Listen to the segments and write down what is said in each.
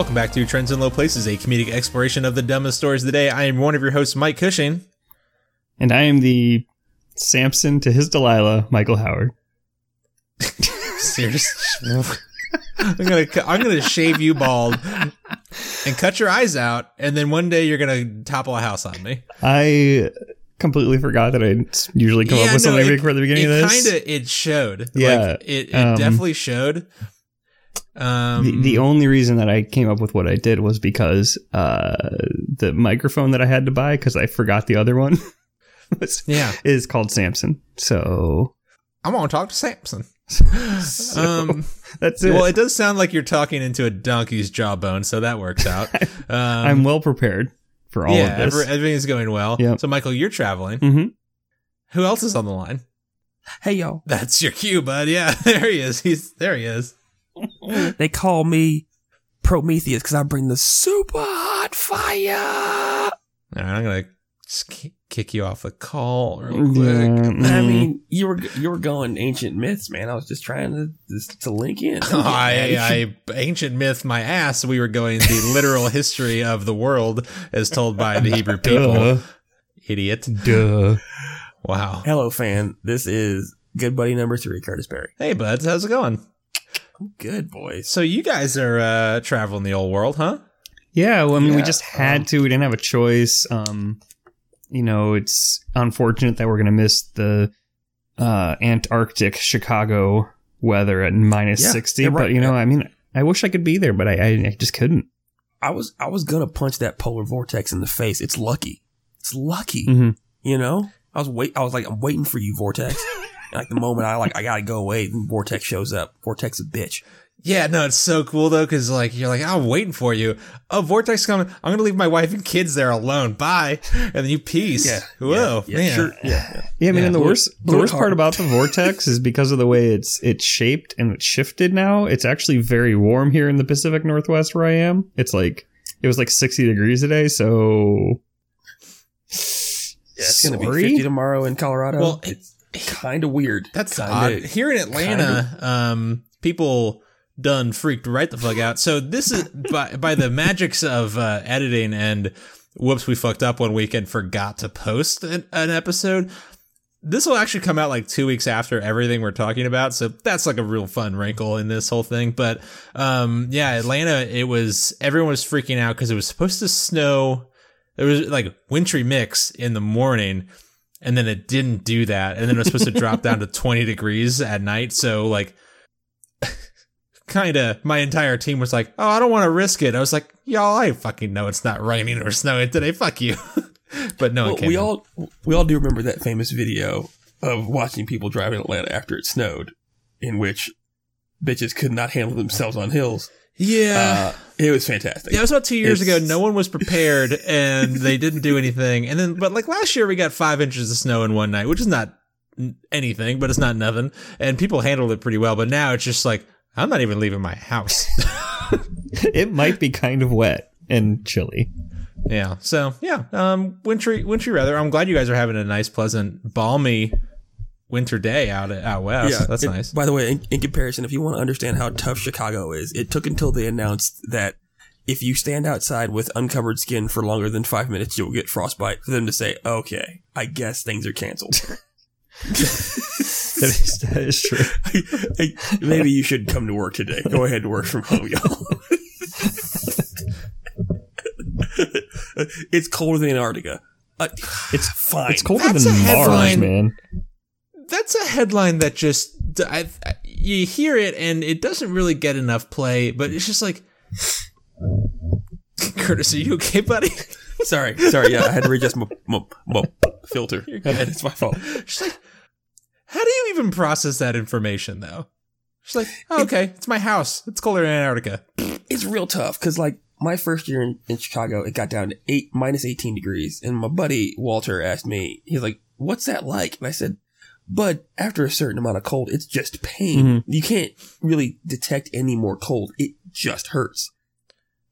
Welcome back to Trends in Low Places, a comedic exploration of the dumbest stories of the day. I am one of your hosts, Mike Cushing. And I am the Samson to his Delilah, Michael Howard. Seriously, I'm gonna I'm gonna shave you bald and cut your eyes out, and then one day you're gonna topple a house on me. I completely forgot that I usually come up with something it, for the beginning of this. Kind of, it showed. Yeah, like, it, it um, definitely showed. Um, the, the only reason that I came up with what I did was because uh, the microphone that I had to buy because I forgot the other one was, yeah, is called Samson. So I want to talk to Samson. So, um, that's it. well, it does sound like you're talking into a donkey's jawbone, so that works out. Um, I'm well prepared for all yeah, of this. every- everything's going well. Yep. So, Michael, you're traveling. hmm Who else is on the line? Hey y'all, That's your cue, bud. Yeah, there he is. He's there. He is. they call me Prometheus because I bring the super hot fire. All right, I'm gonna kick you off the call real quick. Yeah, I mean, you were you were going ancient myths, man. I was just trying to just to link in. I, I ancient myth my ass. We were going the literal history of the world as told by the Hebrew people. Duh. Idiot. Duh. Wow. Hello, fan. This is good buddy number three, Curtis Berry. Hey, buds. How's it going? Good boys. So you guys are uh, traveling the old world, huh? Yeah, well, I mean, we just had to. We didn't have a choice. Um, you know, it's unfortunate that we're gonna miss the uh, Antarctic Chicago weather at minus Yeah, sixty. yeah, But right, you know, yeah. I mean, I wish I could be there, but I, I, I just couldn't. I was I was gonna punch that polar vortex in the face. It's lucky. It's lucky. Mhm. You know, I was wait. I was like, I'm waiting for you, vortex. like the moment I like, I gotta go away. Vortex shows up. Vortex a bitch. Yeah, no, it's so cool though, because like you're like, I'm waiting for you. Oh, vortex coming. I'm gonna leave my wife and kids there alone. Bye, and then you peace. Whoa, yeah, man. sure. Yeah, Yeah, I mean, Yeah. and the Look- worst the worst part about the vortex is because of the way it's it's shaped and it's shifted now. It's actually very warm here in the Pacific Northwest where I am. It's like it was like sixty degrees today, so Yeah, it's gonna be 50 tomorrow in Colorado. Well, it's kind of weird. That's kinda, odd. Here in Atlanta, um, people done freaked right the fuck out. So this is by by the magics of uh, editing and whoops, we fucked up one week and forgot to post an, an episode. This will actually come out like two weeks after everything we're talking about, so that's like a real fun wrinkle in this whole thing. But um, yeah, Atlanta, it was everyone was freaking out because it was supposed to snow. It was like wintry mix in the morning, and then it didn't do that. And then it was supposed to drop down to 20 degrees at night. So like kind of my entire team was like oh i don't want to risk it. I was like y'all i fucking know it's not raining or snowing today. Fuck you. But no Well, we out. all we all do remember that famous video of watching people drive in Atlanta after it snowed, in which bitches could not handle themselves on hills. Yeah Uh, it was fantastic. yeah, it was about two years ago. it's- No one was prepared, and they didn't do anything. And then, but like last year, we got five inches of snow in one night, which is not anything, but it's not nothing. And people handled it pretty well. But now it's just like I'm not even leaving my house. it might be kind of wet and chilly. Yeah. So yeah, um, wintry, wintry weather. I'm glad you guys are having a nice, pleasant, balmy winter day out at, out west. That's it- nice. By the way, in, in comparison, if you want to understand how tough Chicago is, it took until they announced that if you stand outside with uncovered skin for longer than five minutes, you'll get frostbite. For them to say, "Okay, I guess things are canceled." That is, that is true. Hey, maybe you should come to work today. Go ahead and work from home, y'all. it's colder than Antarctica. Uh, It's fine. It's colder That's than Mars, headline. man. That's a headline that just I, you hear it and it doesn't really get enough play, but it's just like. Curtis, are you okay, buddy? Sorry, sorry. Yeah, I had to readjust my, my, my filter. It's my fault. She's like, how do you even process that information, though? She's like, oh, okay, it's my house. It's colder in Antarctica. It's real tough because, like, my first year in, in Chicago, it got down to eight minus eighteen degrees, and my buddy Walter asked me, he's like, "What's that like?" And I said, "But after a certain amount of cold, it's just pain. Mhm. You can't really detect any more cold. It just hurts."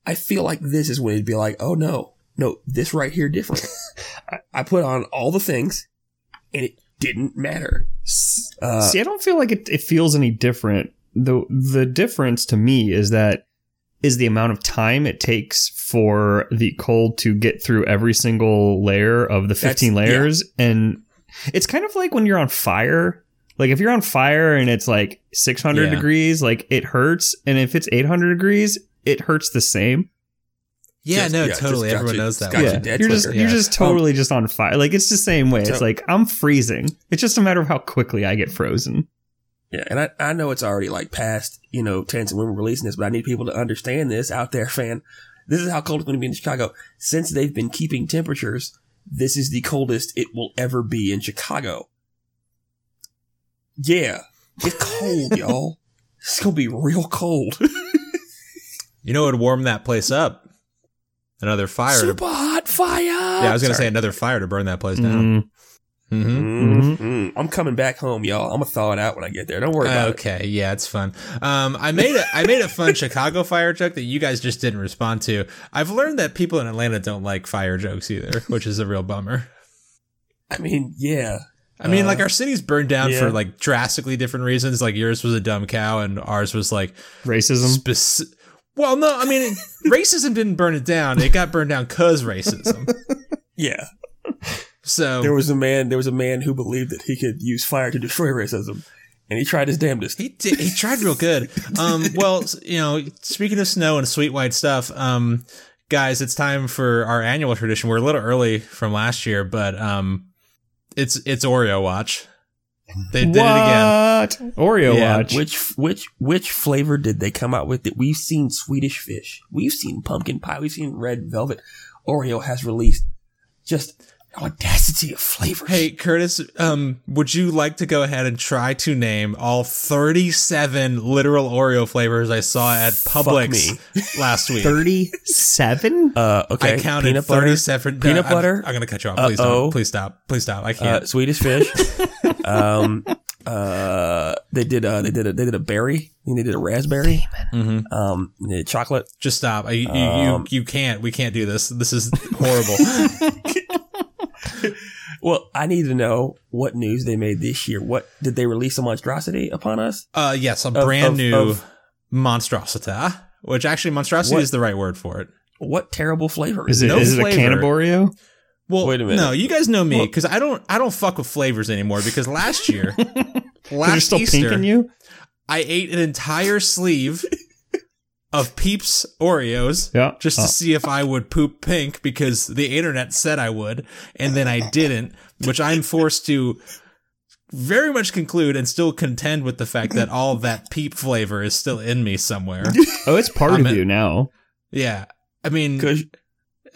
I feel like this is when it'd be like, "Oh no, no, this right here different." I, I put on all the things, and it didn't matter. Uh, See, I don't feel like it, it feels any different. The the difference to me is that is the amount of time it takes for the cold to get through every single layer of the 15 That's- layers. And it's kind of like when you're on fire. Like if you're on fire and it's like 600 Yeah. degrees, like it hurts. And if it's 800 degrees, it hurts the same. Yeah, Just- no, yeah, totally. Everyone you- knows that. just got one. You you're just quicker. you're Yeah. just oh. totally just on fire. Like it's the same way. It's So- like I'm freezing. It's just a matter of how quickly I get frozen. Yeah, and I, I know it's already like past, you know, tense when we're releasing this, but I need people to understand this out there, fan. This is how cold it's going to be in Chicago. Since they've been keeping temperatures, this is the coldest it will ever be in Chicago. Yeah, it's cold, y'all. It's going to be real cold. You know what would warm that place up? Another fire. To, Super hot fire. yeah, I was going to say another fire to burn that place down. Mm. Hmm Mm-hmm. I'm coming back home, y'all. I'm gonna thaw it out when I get there. Don't worry about it. Okay, yeah, it's fun. Um, I made a I made a fun Chicago fire joke that you guys just didn't respond to. I've learned that people in Atlanta don't like fire jokes either, which is a real bummer. I mean, yeah. I mean, Uh, like our city's burned down yeah. for like drastically different reasons. Like yours was a dumb cow, and ours was like Racism. speci- Well, no, I mean, racism didn't burn it down. It got burned down cause racism. Yeah. So There was a man. There was a man who believed that he could use fire to destroy racism, and he tried his damnedest. He did, he tried real good. Um, well, you know, speaking of snow and sweet white stuff, um, guys, it's time for our annual tradition. We're a little early from last year, but um, it's it's Oreo watch. They did it again. Oreo Yeah, watch. Which which which flavor did they come out with? That we've seen Swedish fish, we've seen pumpkin pie, we've seen red velvet. Oreo has released just audacity of flavors. Hey Curtis, um, would you like to go ahead and try to name all 37 literal Oreo flavors I saw at Publix last week? 37? uh, okay, I counted peanut butter, 37. peanut I'm- butter? I'm, gonna cut you off. Please Uh-oh. don't. Please stop. Please stop. I uh, can't. Swedish fish. um, uh, they did uh, they did a they did a berry. I think they did a raspberry. hmm Um, they did chocolate. Just stop. I, you, Um, you you can't. We can't do this. This is horrible. Well, I need to know what news they made this year. What did they release a monstrosity upon us? uh, yes, a brand of- new of- monstrosity. Which actually, monstrosity What? is the right word for it. What terrible flavor Is it, No is it a can of. Oreo? Well, Wait a minute. no, you guys know me Well- because I don't. I don't fuck with flavors anymore. Because last year, last still Easter, you? I ate an entire sleeve of Peeps Oreos Yeah. just to Oh. see if I would poop pink because the internet said I would, and then I didn't, which I'm forced to very much conclude and still contend with the fact that all that peep flavor is still in me somewhere. Oh, it's part I'm of a- you now. Yeah. I mean,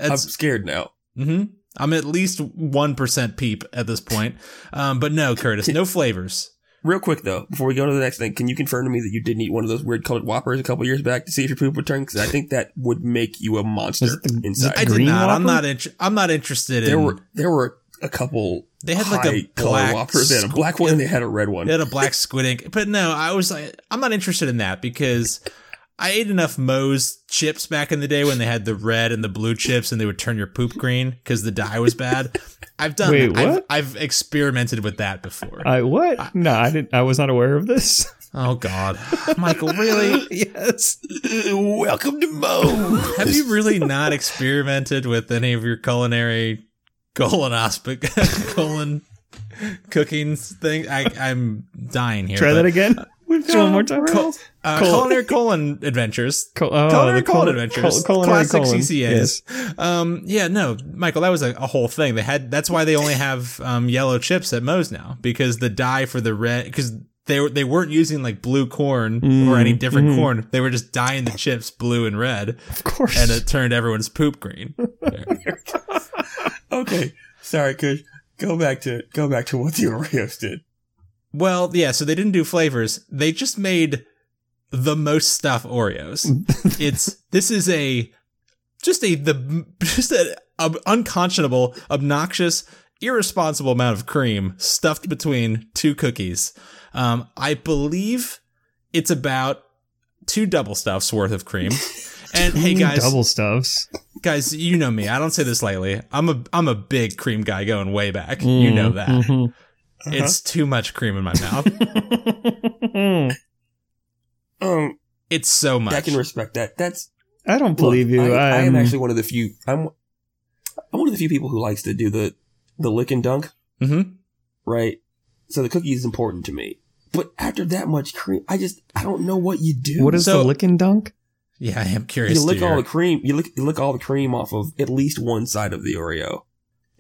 I'm scared now. mhm. I'm at least 1% peep at this point. Um, but no, Curtis, no flavors. Real quick though, before we go to the next thing, can you confirm to me that you didn't eat one of those weird colored Whoppers a couple years back to see if your poop would turn? Because I think that would make you a monster the- is inside. I did green not. I'm not. Int- I'm not interested there in. were there were a couple. They had like a black Whoppers. They had a black one and they had a red one. They had a black squid ink. But no, I was like, I'm not interested in that because I ate enough Moe's chips back in the day when they had the red and the blue chips and they would turn your poop green because the dye was bad. I've done Wait, I've, what? I've experimented with that before. I what? No, I didn't. I was not aware of this. oh God, Michael, really? yes. Welcome to Mo. Have you really not experimented with any of your culinary colonoscopic colon cooking thing? I, I'm dying here. Try but, that again. Just one more time. Col- uh, Col- culinary colon adventures. Col- oh, culinary the colon adventures. col- culinary Classic colon. CCAs. Yes. Um, yeah, no, Michael, that was a, a whole thing. They had. That's why they only have um, yellow chips at Moe's now because the dye for the red because. They, they weren't using like blue corn or any Mm, different mhm. corn. They were just dyeing the chips blue and red, Of course. and it turned everyone's poop green. okay, sorry, Kush. Go back to go back to what the Oreos did. Well, yeah, so they didn't do flavors. They just made the most stuff Oreos. it's this is a just a the just an unconscionable, obnoxious, irresponsible amount of cream stuffed between two cookies. Um, I believe it's about two double stuffs worth of cream. And hey guys, double stuffs. guys, you know me. I don't say this lightly. I'm a I'm a big cream guy going way back. You know that. Mhm. It's too much cream in my mouth. Um, It's so much. I can respect that. That's I don't believe look, you. I, I am I'm- actually one of the few. I'm I'm one of the few people who likes to do the the lick and dunk. mm-hmm. Right. So the cookie is important to me. But after that much cream, I just I don't know what you do. What is So- the lick and dunk? Yeah, I am curious. you lick to all hear. the cream? You lick you lick all the cream off of at least one side of the Oreo.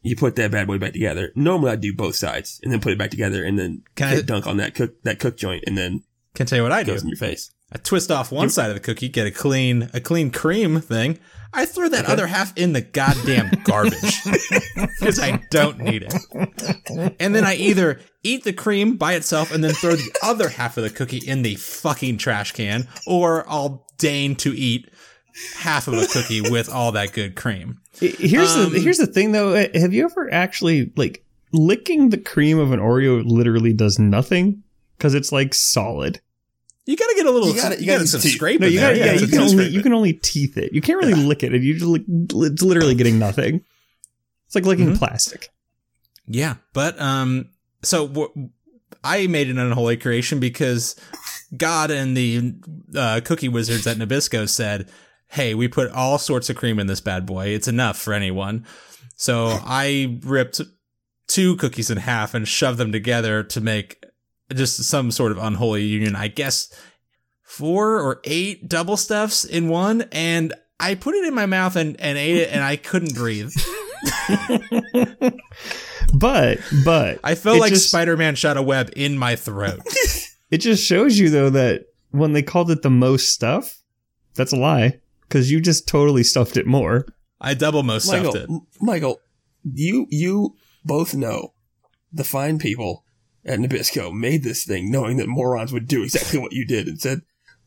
You put that bad boy back together. Normally I do both sides and then put it back together and then Can I- dunk on that cook that cook joint and then Can tell you what I it do. goes in your face. I twist off one side of the cookie, get a clean a clean cream thing. I throw that other half in the goddamn garbage because I don't need it. And then I either eat the cream by itself and then throw the other half of the cookie in the fucking trash can, or I'll deign to eat half of a cookie with all that good cream. Here's Um, the here's the thing though. Uh, Have you ever actually like licking the cream of an Oreo literally does nothing because it's like solid. You gotta get a little, You you gotta- gotta, you gotta get some teeth. scrape No, you there. got yeah, Yeah, you can only you can only teeth it. You can't really lick it, and you just like it's literally getting nothing. It's like licking Mhm. plastic. Yeah, but um, so w- I made an unholy creation because God and the uh, cookie wizards at Nabisco said, "Hey, we put all sorts of cream in this bad boy. It's enough for anyone." So I ripped two cookies in half and shoved them together to make just some sort of unholy union. I guess four or eight double stuffs in one, and I put it in my mouth and, and ate it, and I couldn't breathe. But but I felt like just, Spider Man shot a web in my throat. It just shows you though that when they called it the most stuff, that's a lie because you just totally stuffed it more. I double most stuffed it. M- Michael, you you both know the fine people at Nabisco made this thing knowing that morons would do exactly what you did and said,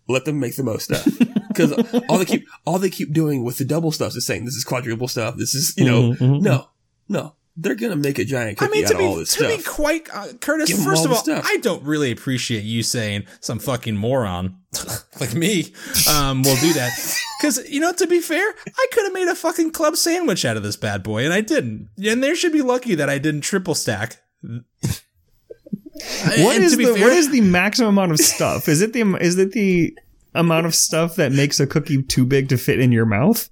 let them make the most stuff. Because all they keep all they keep doing with the double stuff is saying this is quadruple stuff. This is you know Mhm, mhm. no no they're gonna make a giant I cookie mean, out to of be, all this to be quite uh, Curtis. Give 'em First all of all, stuff. I don't really appreciate you saying some fucking moron like me um, will do that because you know. To be fair, I could have made a fucking club sandwich out of this bad boy, and I didn't. And they should be lucky that I didn't triple stack. What And is to be the fair- what is the maximum amount of stuff? Is it the is it the amount of stuff that makes a cookie too big to fit in your mouth?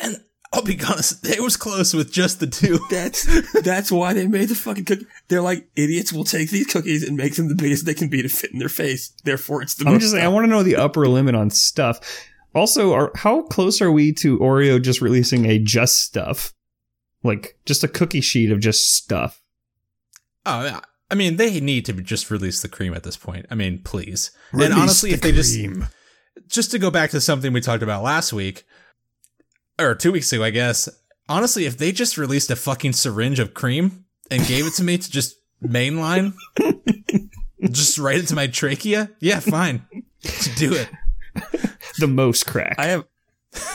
And I'll be honest, it was close with just the two. That's that's why they made the fucking cookie. They're like idiots will take these cookies and make them the biggest they can be to fit in their face. Therefore, it's the I'm most just saying, I want to know the upper limit on stuff. Also, are how close are we to Oreo just releasing a just stuff, like just a cookie sheet of just stuff? Oh, yeah. I mean, they need to just release the cream at this point. I mean, please. and honestly, if they just just to go back to something we talked about last week or two weeks ago, I guess. Honestly, if they just released a fucking syringe of cream and gave it to me to just mainline, just right into my trachea, yeah, fine, do it. the most crack. I have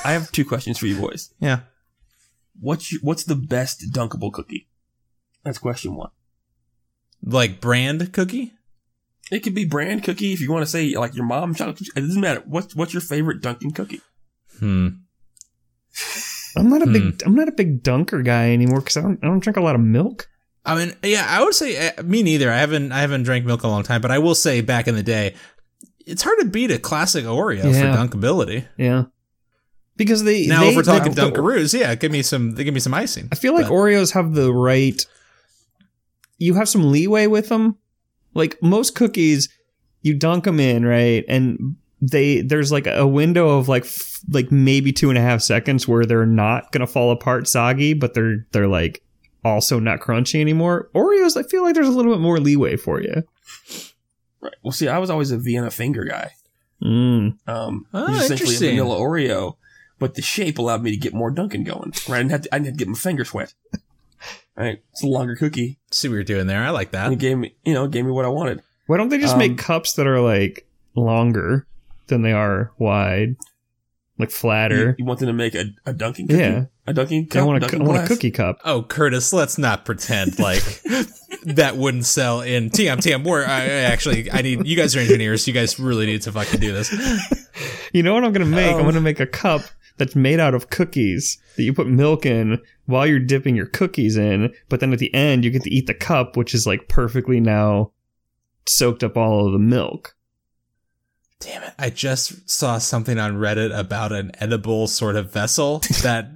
I have two questions for you boys. Yeah. What's your, what's the best dunkable cookie? That's question one. Like brand cookie. It could be brand cookie if you want to say like your mom chocolate. It doesn't matter. What's what's your favorite Dunkin' cookie? Hmm. I'm not a Hmm. big I'm not a big dunker guy anymore because I don't I don't drink a lot of milk. I mean, yeah, I would say uh, me neither. I haven't I haven't drank milk a long time, but I will say back in the day, it's hard to beat a classic Oreo Yeah. for dunkability. Yeah, because they Now, they- if we're talking the- Dunkaroos, yeah, give me some. Give me some icing. I feel like But- Oreos have the right. You have some leeway with them. Like most cookies, you dunk them in right, and they there's like a window of like f- like maybe two and a half seconds where they're not gonna fall apart soggy, but they're they're like also not crunchy anymore. Oreos, I feel like there's a little bit more leeway for you. Right. Well, see, I was always a Vienna finger guy. Mm. Um, Ah, which is essentially a interesting. vanilla Oreo, but the shape allowed me to get more Dunkin' going. Right. I didn't have to, I didn't have to get my fingers wet. Right. It's a longer cookie. See what you're doing there. I like And that. it gave me, you know, gave me what I wanted. Why don't they just Um, make cups that are like longer than they are wide, like flatter? you want them to make a, a Dunkin' cookie? Yeah. A Dunkin' I cup? want a, Dunkin' I want a cookie cup. Oh, Curtis, let's not pretend like that wouldn't sell in TM TM. We're I, I actually, I need you guys are engineers. You guys really need to fucking do this. You know what I'm gonna make? I'm Oh. gonna make a cup that's made out of cookies that you put milk in while you're dipping your cookies in, but then at the end you get to eat the cup, which is like perfectly now soaked up all of the milk. Damn it. I just saw something on Reddit about an edible sort of vessel that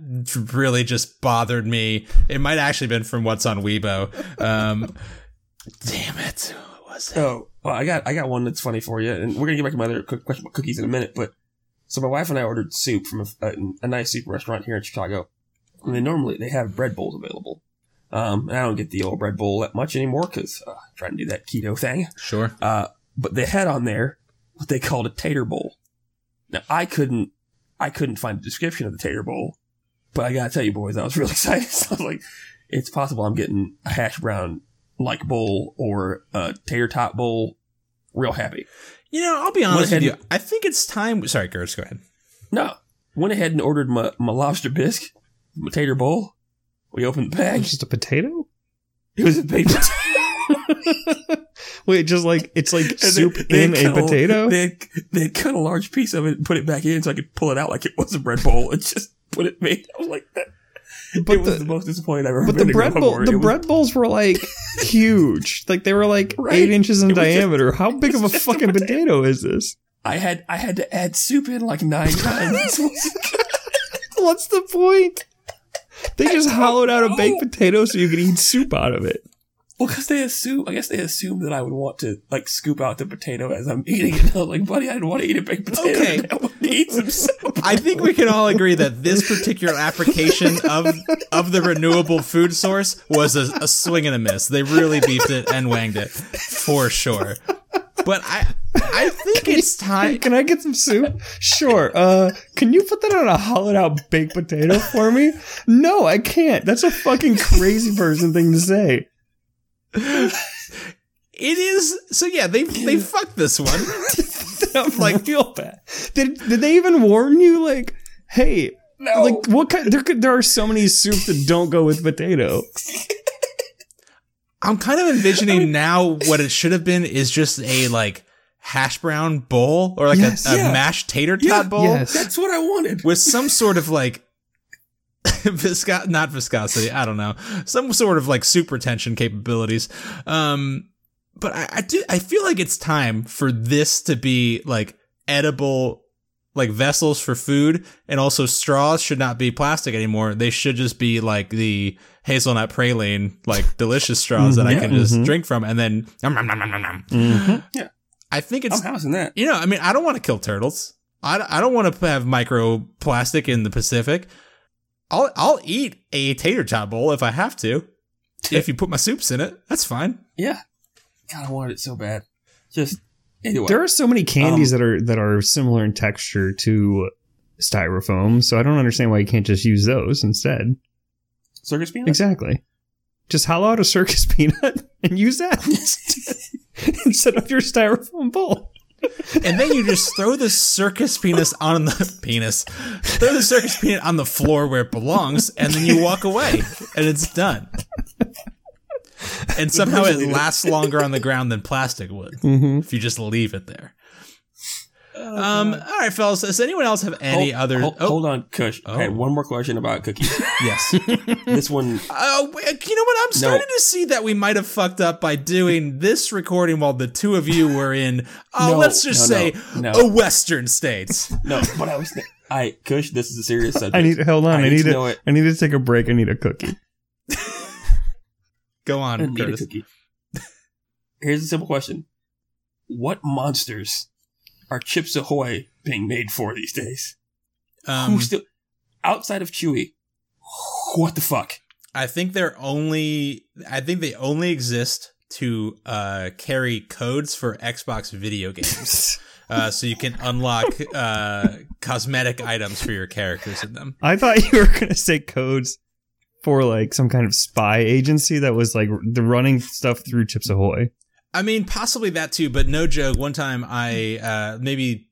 really just bothered me. It might actually have been from what's on Weibo. Um, damn it. What was it? Oh, well, I got I got one that's funny for you, and we're gonna get back to my other cook- question about cookies in a minute. But so my wife and I ordered soup from a, a, a nice soup restaurant here in Chicago, and they normally they have bread bowls available. Um, and I don't get the old bread bowl that much anymore because uh, I'm trying to do that keto thing. Sure. Uh, but they had on there what they called a tater bowl. Now I couldn't, I couldn't find a description of the tater bowl, but I gotta tell you boys, I was really excited. So I was like, it's possible I'm getting a hash brown like bowl or a tater tot bowl. Real happy. You know, I'll be honest with ahead you. I think it's time. Sorry, Gertz, go ahead. No, went ahead and ordered my, my lobster bisque, my tater bowl. We opened the bag. Just a potato? It was a baked potato. Wait, just like it's like And soup they- they in a potato? They they cut a large piece of it and put it back in so I could pull it out like it was a bread bowl and just put it made. I was like, that. But it was the- the, most disappointing I've ever But the bread bowl, the was- bread bowls were like huge. Like they were like Right. eight inches in was just- diameter. How big of a just a fucking potato. is this? I had I had to add soup in like nine times. What's the point? They just hollowed out a baked potato so you could eat soup out of it. Well, because they assume, I guess they assume that I would want to like scoop out the potato as I'm eating it. I was like, buddy, I didn't want to eat a baked potato. Okay. today. I want to eat some soup. I think we can all agree that this particular application of of the renewable food source was a, a swing and a miss. They really beefed it and wanged it for sure. But I I think it's time. Can I get some soup? Sure. Uh, can you put that on a hollowed out baked potato for me? No, I can't. That's a fucking crazy person thing to say. It is so. Yeah, they they fucked this one. I'm like, feel bad. Did did they even warn you? Like, hey, No. like what kind? There could there are so many soups that don't go with potato. I'm kind of envisioning now what it should have been is just a like hash brown bowl or like Yes. a, a Yeah. mashed tater tot Yeah. bowl Yes. That's what I wanted. with some sort of like visco not viscosity i don't know some sort of like super tension capabilities um but I, I do i feel like it's time for this to be like edible like vessels for food and also straws should not be plastic anymore they should just be like the hazelnut praline like delicious straws that i can just Mhm. drink from and then nom, nom, nom, nom, nom, nom. Mhm. i think it's I'm housing that. you know, I mean, I don't want to kill turtles. I, I don't want to have microplastic in the Pacific. I'll I'll eat a tater tot bowl if I have to. If you put my soups in it, that's fine. Yeah. God, I wanted it so bad. Just anyway. There are so many candies Um, that are that are similar in texture to styrofoam, so I don't understand why you can't just use those instead. circus peanut? Exactly. Just hollow out a circus peanut and use that instead, instead of your styrofoam bowl. And then you just throw the circus penis on the penis. Throw the circus penis on the floor where it belongs, and then you walk away, and it's done. And somehow it lasts longer on the ground than plastic would Mm-hmm. if you just leave it there. Oh, um. All right, fellas. Does anyone else have any hold, other? Hold, oh, hold on, Kush. I had Oh. one more question about cookies. yes. this one. Uh, wait, uh, you know what? I'm starting to see that we might have fucked up by doing this recording while the two of you were in, oh, No, let's just no, say, no, a. Western states. no, but I was, I Kush. This is a serious subject. I need hold on. I I, need need to to. know it. I need to take a break. I need a cookie. Go I on, need a Curtis. cookie. Here's a simple question: What monsters are Chips Ahoy being made for these days? Um, Who still outside of Chewy? What the fuck? I think they're only, I think they only exist to uh, carry codes for Xbox video games. uh, so you can unlock uh, cosmetic items for your characters in them. I thought you were gonna say codes for like some kind of spy agency that was like the running stuff through Chips Ahoy. I mean, possibly that too, but no joke. One time, I uh, maybe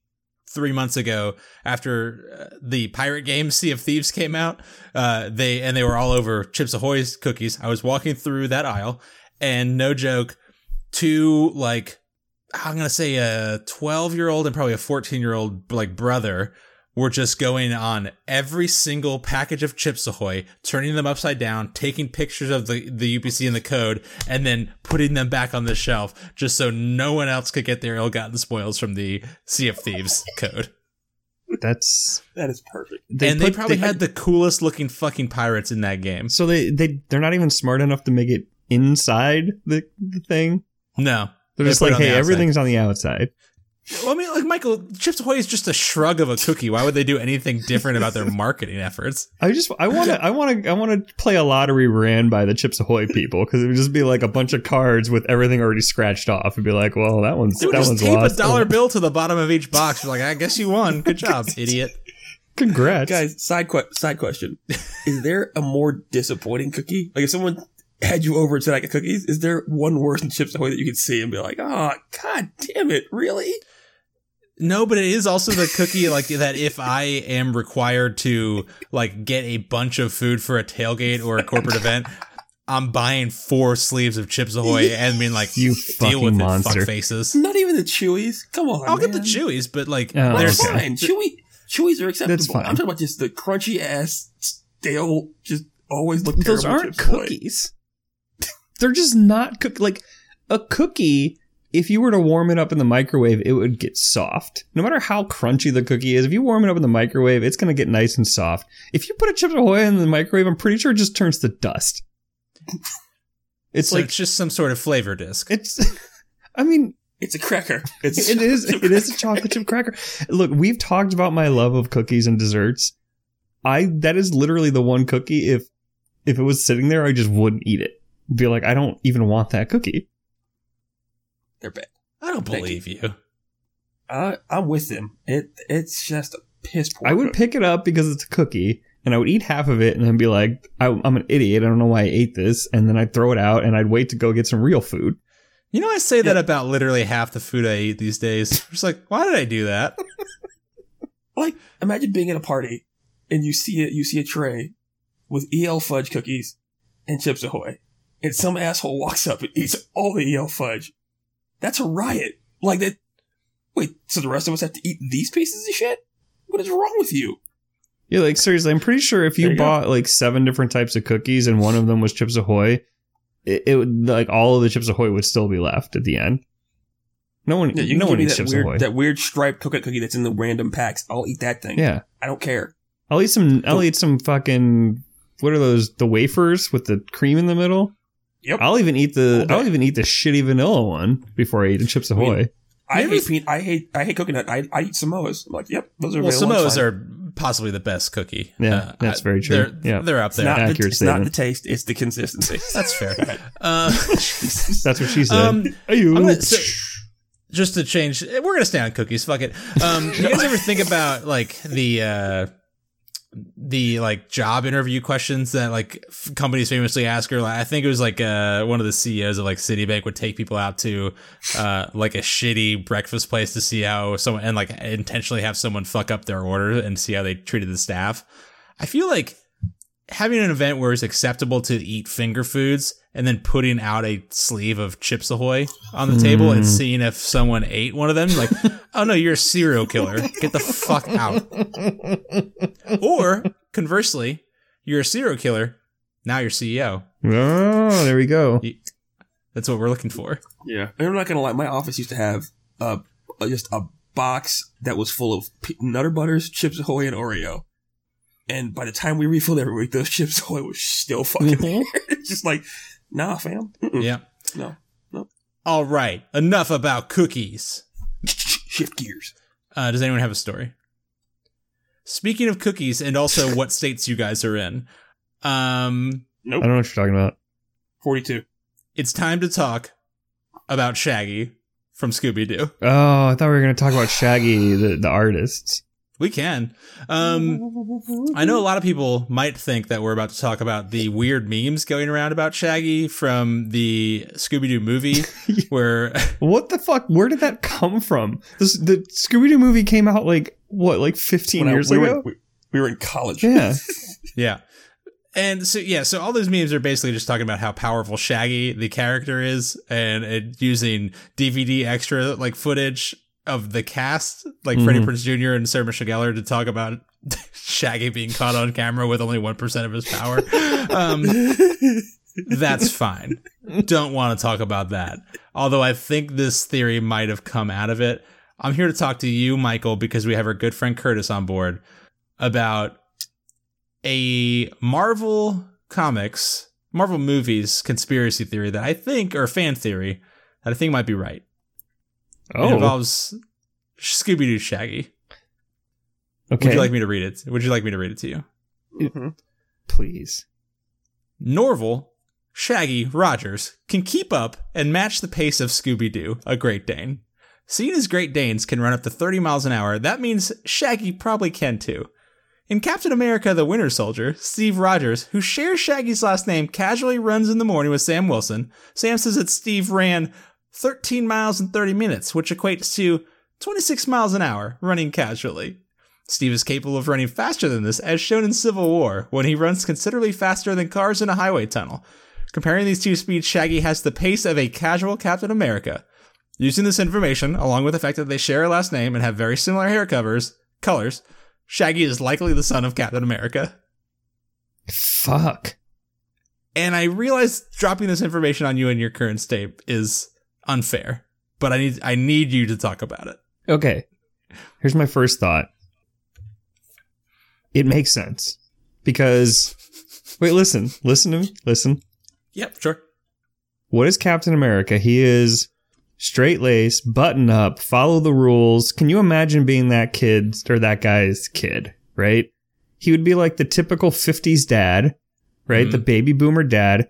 three months ago, after uh, the pirate game Sea of Thieves came out, uh, they and they were all over Chips Ahoy's cookies. I was walking through that aisle, and no joke, two like I'm gonna say a 12 year old and probably a 14 year old like brother were just going on every single package of Chips Ahoy, turning them upside down, taking pictures of the, the UPC and the code, and then putting them back on the shelf just so no one else could get their ill gotten spoils from the Sea of Thieves code. That's That is perfect. and they put- probably had the coolest looking fucking pirates in that game. so they they they're not even smart enough to make it inside the, the thing. No. They're They just put like, hey, outside. everything's on the outside. Well, I mean, like Michael, Chips Ahoy is just a shrug of a cookie. Why would they do anything different about their marketing efforts? I just I want to I want to I want to play a lottery ran by the Chips Ahoy people because it would just be like a bunch of cards with everything already scratched off. It'd be like, well, that one's They would that just one's tape lost. a dollar bill to the bottom of each box. You're like, I guess you won. Good job, idiot. Congrats, Guys, side que- side question: Is there a more disappointing cookie? Like if someone had you over and said like cookies, is there one worse than Chips Ahoy that you could see and be like, oh god damn it, really? No, but it is also the cookie like that. If I am required to like get a bunch of food for a tailgate or a corporate event, I'm buying four sleeves of Chips Ahoy and being like, You deal with fucking it, monster. fuck faces. Not even the Chewies. Come on, I'll get the. Chewies, but like, Oh, there's That's okay. fine. Chewy Chewies are acceptable. fine. I'm talking about just the crunchy ass, stale, just always look Those aren't cookies. They're just not cook like a cookie. If you were to warm it up in the microwave, it would get soft. No matter how crunchy the cookie is, if you warm it up in the microwave, it's going to get nice and soft. If you put a Chips Ahoy in the microwave, I'm pretty sure it just turns to dust. It's so like it's just some sort of flavor disc. it's. I mean, It's a cracker. It's it is. It is a chocolate chip cracker. Look, we've talked about my love of cookies and desserts. I that is literally the one cookie. If if it was sitting there, I just wouldn't eat it. Be like, I don't even want that cookie. They're bad. I don't believe you. I, I'm with them. It it's just a piss poor. I would cookie. pick it up because it's a cookie, and I would eat half of it, and then be like, I, I'm an idiot. I don't know why I ate this, and then I'd throw it out, and I'd wait to go get some real food. You know, I say that about literally half the food I eat these days. Just like, why did I do that? like imagine being at a party and you see it you see a tray with EL fudge cookies and chips ahoy and some asshole walks up and eats all the EL fudge that's a riot like that wait so the rest of us have to eat these pieces of shit what is wrong with you Yeah, like seriously, I'm pretty sure if you you go. bought like seven different types of cookies and one of them was Chips Ahoy, it, it would like all of the Chips Ahoy would still be left at the end. No one, yeah, you no one eats that Chips weird Ahoy. that weird striped coconut cookie that's in the random packs I'll eat that thing yeah, I don't care I'll eat some. I'll eat some fucking. What are those? The wafers with the cream in the middle. Yep. I'll even eat the. All. I'll even eat the shitty vanilla one before I eat the Chips Ahoy. I Maybe- hate peanut, I hate I hate coconut I, I eat Samoas I'm like yep those are Well, Samoas are possibly the best cookie. Yeah, Uh, that's I- very true. They're, Yeah. they're up It's there. not, the, Accurate it's not the taste, it's the consistency. That's fair. Uh, That's what she said. Um, Ayu. I'm gonna- so- just to change, we're gonna stay on cookies. Fuck it. Um, you guys ever think about like the uh, the like job interview questions that like f- companies famously ask her? Like, I think it was like uh, one of the CEOs of like Citibank would take people out to uh, like a shitty breakfast place to see how someone and like intentionally have someone fuck up their order and see how they treated the staff. I feel like having an event where it's acceptable to eat finger foods and then putting out a sleeve of Chips Ahoy on the table and seeing if someone ate one of them, like, oh no, you're a serial killer. Get the fuck out. or conversely, you're a serial killer. Now you're CEO. oh, there we go. That's what we're looking for. Yeah, and I'm not gonna lie. My office used to have uh, just a box that was full of P- Nutter Butters, Chips Ahoy, and Oreo. And by the time we refilled every week, those Chips Ahoy was still fucking there. It's just like, nah, fam. Mm-mm. Yeah. No, All right. Enough about cookies. shift gears. Uh, does anyone have a story? Speaking of cookies and also what states you guys are in, um, I don't know what you're talking about. Forty-two. it's time to talk about Shaggy from Scooby Doo. Oh, I thought we were going to talk about Shaggy, the, the artists. We can. Um, I know a lot of people might think that we're about to talk about the weird memes going around about Shaggy from the Scooby Doo movie, where What the fuck? Where did that come from? This, the Scooby Doo movie came out like, what, like 15 When I- years we ago? Were, we, we were in college. yeah. Yeah. And so yeah, so all those memes are basically just talking about how powerful Shaggy the character is and, and using DVD extra like footage of the cast, like Freddie Mhm. Prinze Jr. and Sarah Michelle Gellar, to talk about Shaggy being caught on camera with only one percent of his power. Um, that's fine. Don't want to talk about that. Although I think this theory might have come out of it. I'm here to talk to you, Michael, because we have our good friend Curtis on board about a Marvel Comics, Marvel movies conspiracy theory that I think, or fan theory, that I think might be right. It Oh, involves Scooby Doo Shaggy. okay. Would you like me to read it? Would you like me to read it to you? Mhm. Please. Norville, Shaggy, Rogers can keep up and match the pace of Scooby Doo, a Great Dane. Seeing as Great Danes can run up to 30 miles an hour, that means Shaggy probably can too. In Captain America the Winter Soldier, Steve Rogers, who shares Shaggy's last name, casually runs in the morning with Sam Wilson. Sam says that Steve ran 13 miles in 30 minutes, which equates to 26 miles an hour, running casually. Steve is capable of running faster than this, as shown in Civil War, when he runs considerably faster than cars in a highway tunnel. Comparing these two speeds, Shaggy has the pace of a casual Captain America. Using this information, along with the fact that they share a last name and have very similar hair covers, colors, Shaggy is likely the son of Captain America. Fuck. And I realize dropping this information on you in your current state is unfair, but I need I need you to talk about it. Okay. Here's my first thought. It makes sense because wait, listen, listen to me, listen. Yep, sure. What is Captain America? He is straight lace, button up, follow the rules. Can you imagine being that kid or that guy's kid, right? He would be like the typical 50s dad, right? Mhm. The baby boomer dad.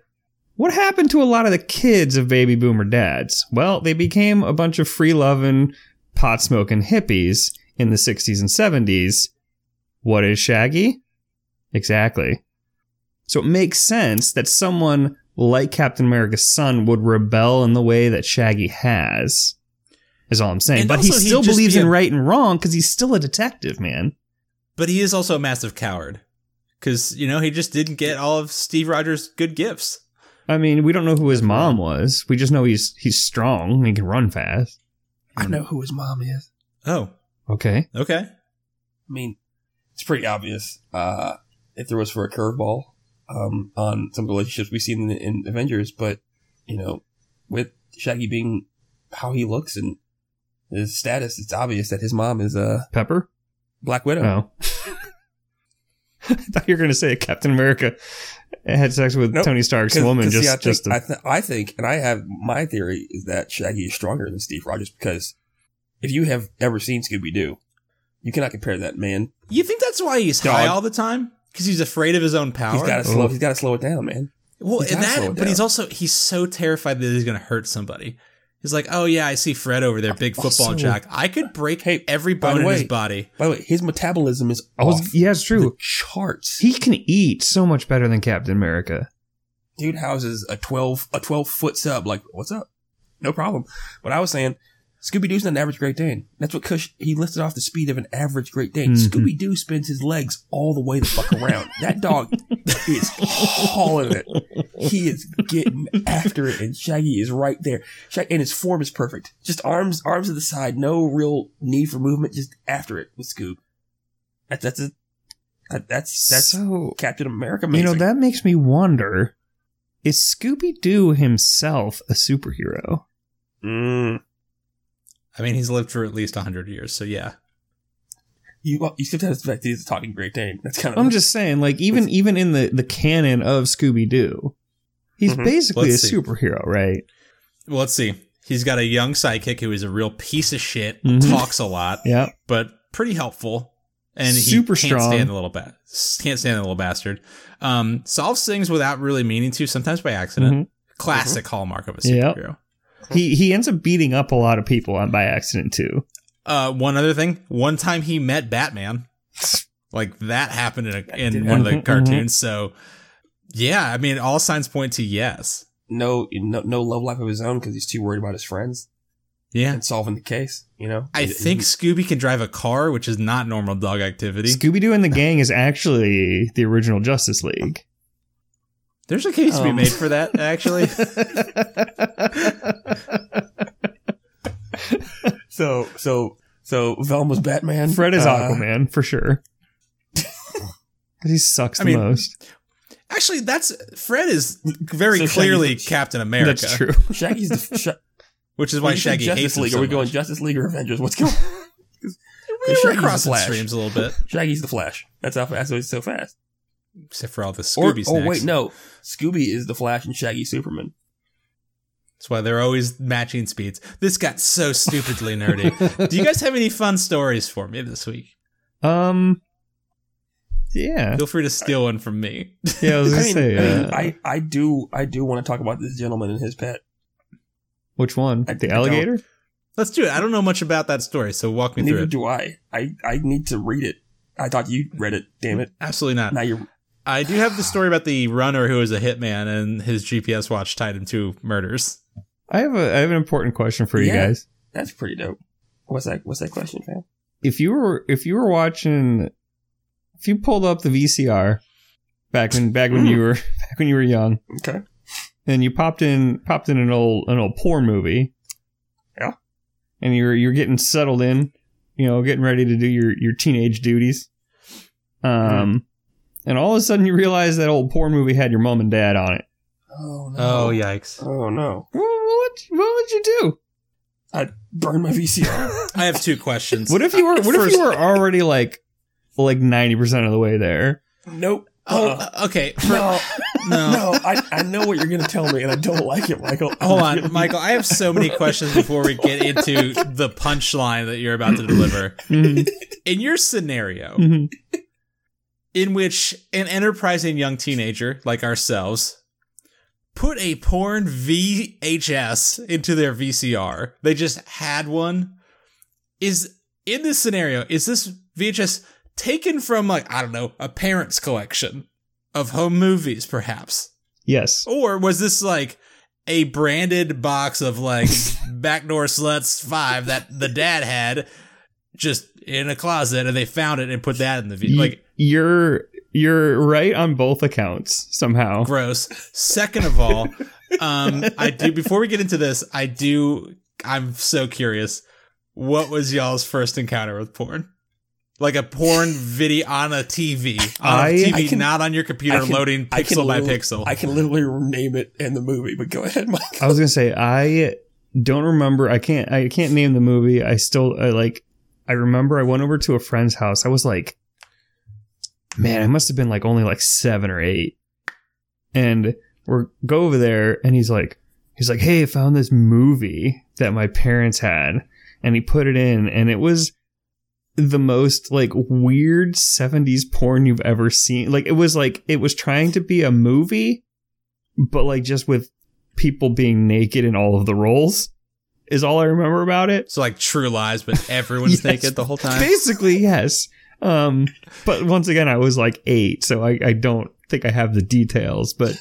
What happened to a lot of the kids of baby boomer dads? Well, they became a bunch of free loving, pot smoking hippies in the 60s and 70s. What is Shaggy? Exactly. So it makes sense that someone like Captain America's son would rebel in the way that Shaggy has. Is all I'm saying. And but he still believes be in right and wrong because he's still a detective, man. But he is also a massive coward. Because, you know, he just didn't get all of Steve Rogers' good gifts. I mean, we don't know who his mom was. We just know he's he's strong he can run fast. I know who his mom is. Oh, Okay. okay. I mean, it's pretty obvious. Uh, if there was for a curveball um, on some of the relationships we've seen in, in Avengers, but you know, with Shaggy being how he looks and his status, it's obvious that his mom is a Pepper? Black Widow. Oh. I thought you were going to say Captain America had sex with Nope. Tony Stark's 'Cause- woman 'cause, just see, I think, just to, I, th- I think, and I have my theory is that Shaggy is stronger than Steve Rogers because if you have ever seen Scooby Doo, you cannot compare that man. You think that's why he's high all the time? Because he's afraid of his own power? He's got to slow. Oh. He's got to slow it down, man. well, he's and that, but he's also, he's so terrified that he's going to hurt somebody. He's like, oh yeah, I see Fred over there, big football Also- jack. I could break Hey, every by the bone in his body. By the way, his metabolism is I was, off yeah, it's true. the charts. He can eat so much better than Captain America. dude houses a 12 a 12 foot sub like what's up no problem but i was saying scooby-doo's not an average great dane that's what kush he listed off the speed of an average great dane Mhm. scooby-doo spins his legs all the way the fuck around. That dog is hauling it. He is getting after it and shaggy is right there. Shag- and his form is perfect. Just arms arms to the side. No real need for movement. Just after it with scoob. That's that's a that- that's that's so captain america you know that makes me wonder: is Scooby Doo himself a superhero? Mm. I mean, he's lived for at least 100 years, so yeah. You well, you skipped out the fact that he's a talking Great Dane. That's kind of I'm just saying, like even even in the the canon of Scooby Doo, he's Mhm. basically Let's a see. superhero, right? Well, let's see. He's got a young sidekick who is a real piece of shit, Mhm. talks a lot, Yeah. but pretty helpful. And he Super can't strong. stand the little ba- can't stand the little bastard. Um, solves things without really meaning to, sometimes by accident. Mhm. Classic hallmark of a Yep. Superhero. He he ends up beating up a lot of people on by accident too. Uh, one other thing. One time he met Batman. Like that happened in, a, in one of the cartoons. So, yeah, I mean, all signs point to yes. no, no no love life of his own because he's too worried about his friends Yeah. and solving the case. You know, I It- think it- Scooby can drive a car, which is not normal dog activity. Scooby Doo and the gang is actually the original Justice League. There's a case to be Um. made for that, actually. So so so Velma's Batman. Fred is uh, Aquaman for sure. 'Cause he sucks I the mean, most. Actually, that's Fred is very So clearly the- Captain America. That's true. Shaggy's the Sh- Which is why when you say Shaggy Justice hates him League. so Are we going much. Justice League or Avengers? What's going? We Shaggy's were the crossing Flash. streams a little bit, Shaggy's the Flash. That's how fast. That's so fast. Except for all the Or, Scooby oh wait, no. Scooby is the Flash and Shaggy Superman. That's why they're always matching speeds. This got so stupidly nerdy. Do you guys have any fun stories for me this week? Um, yeah, Feel free to steal one from me. yeah. I was I gonna mean, say, I, mean uh, I, I do I do want to talk about this gentleman and his pet. which one? I- the I don't- alligator? Let's do it. I don't know much about that story, so walk me through Neither it. do I. I. I need to read it. I thought you read it. Damn it! Absolutely not. Now you're. I do have the story about the runner who was a hitman and his GPS watch tied him to murders. I have a I have an important question for you Yeah. guys. That's pretty dope. What's that? What's that question, fam? If you were if you were watching, if you pulled up the VCR back when back when you were back when you were young, Okay. and you popped in popped in an old an old porn movie. Yeah. And you're you're getting settled in, you know, getting ready to do your your teenage duties. Um and all of a sudden you realize that old porn movie had your mom and dad on it. Oh no. Oh, yikes. Oh no. What what, what would you do? I'd burn my VCR. I have two questions. What if you were what if you were already like like 90% of the way there? nope. Oh, Uh-uh. uh, okay. For- No. no. No. I, I know what you're gonna tell me, and I don't like it, Michael. Hold on, Michael. I have so many questions before we get into the punchline that you're about to deliver. Mhm, In your scenario, mhm. In which an enterprising young teenager like ourselves put a porn VHS into their VCR, they just had one. Is in this scenario, is this VHS taken from like, I don't know, a parent's collection of home movies, perhaps? yes. Or was this like a branded box of like Backdoor Sluts 5 that the dad had just in a closet and they found it and put that in the video? Like, you're you're right on both accounts somehow. gross. Second of all, um, I do, before we get into this, I do, I'm so curious. What was y'all's first encounter with porn? Like a porn video on a TV, on a I- TV, I can- not on your computer, can- loading pixel by pixel. I can literally name it in the movie, but go ahead, Michael. I was gonna say I don't remember. I can't. I can't name the movie. I still I like. I remember I went over to a friend's house. I was like, man, I must have been like only like seven or eight, and we're go over there, and he's like, he's like, hey, I found this movie that my parents had, and he put it in, and it was the most like weird 70s porn you've ever seen. Like it was like it was trying to be a movie but like just with people being naked in all of the roles is all I remember about it. so like True Lies, but everyone's Yes. naked the whole time. Basically, yes. Um, but once again, I was like eight, so I, I don't think I have the details. But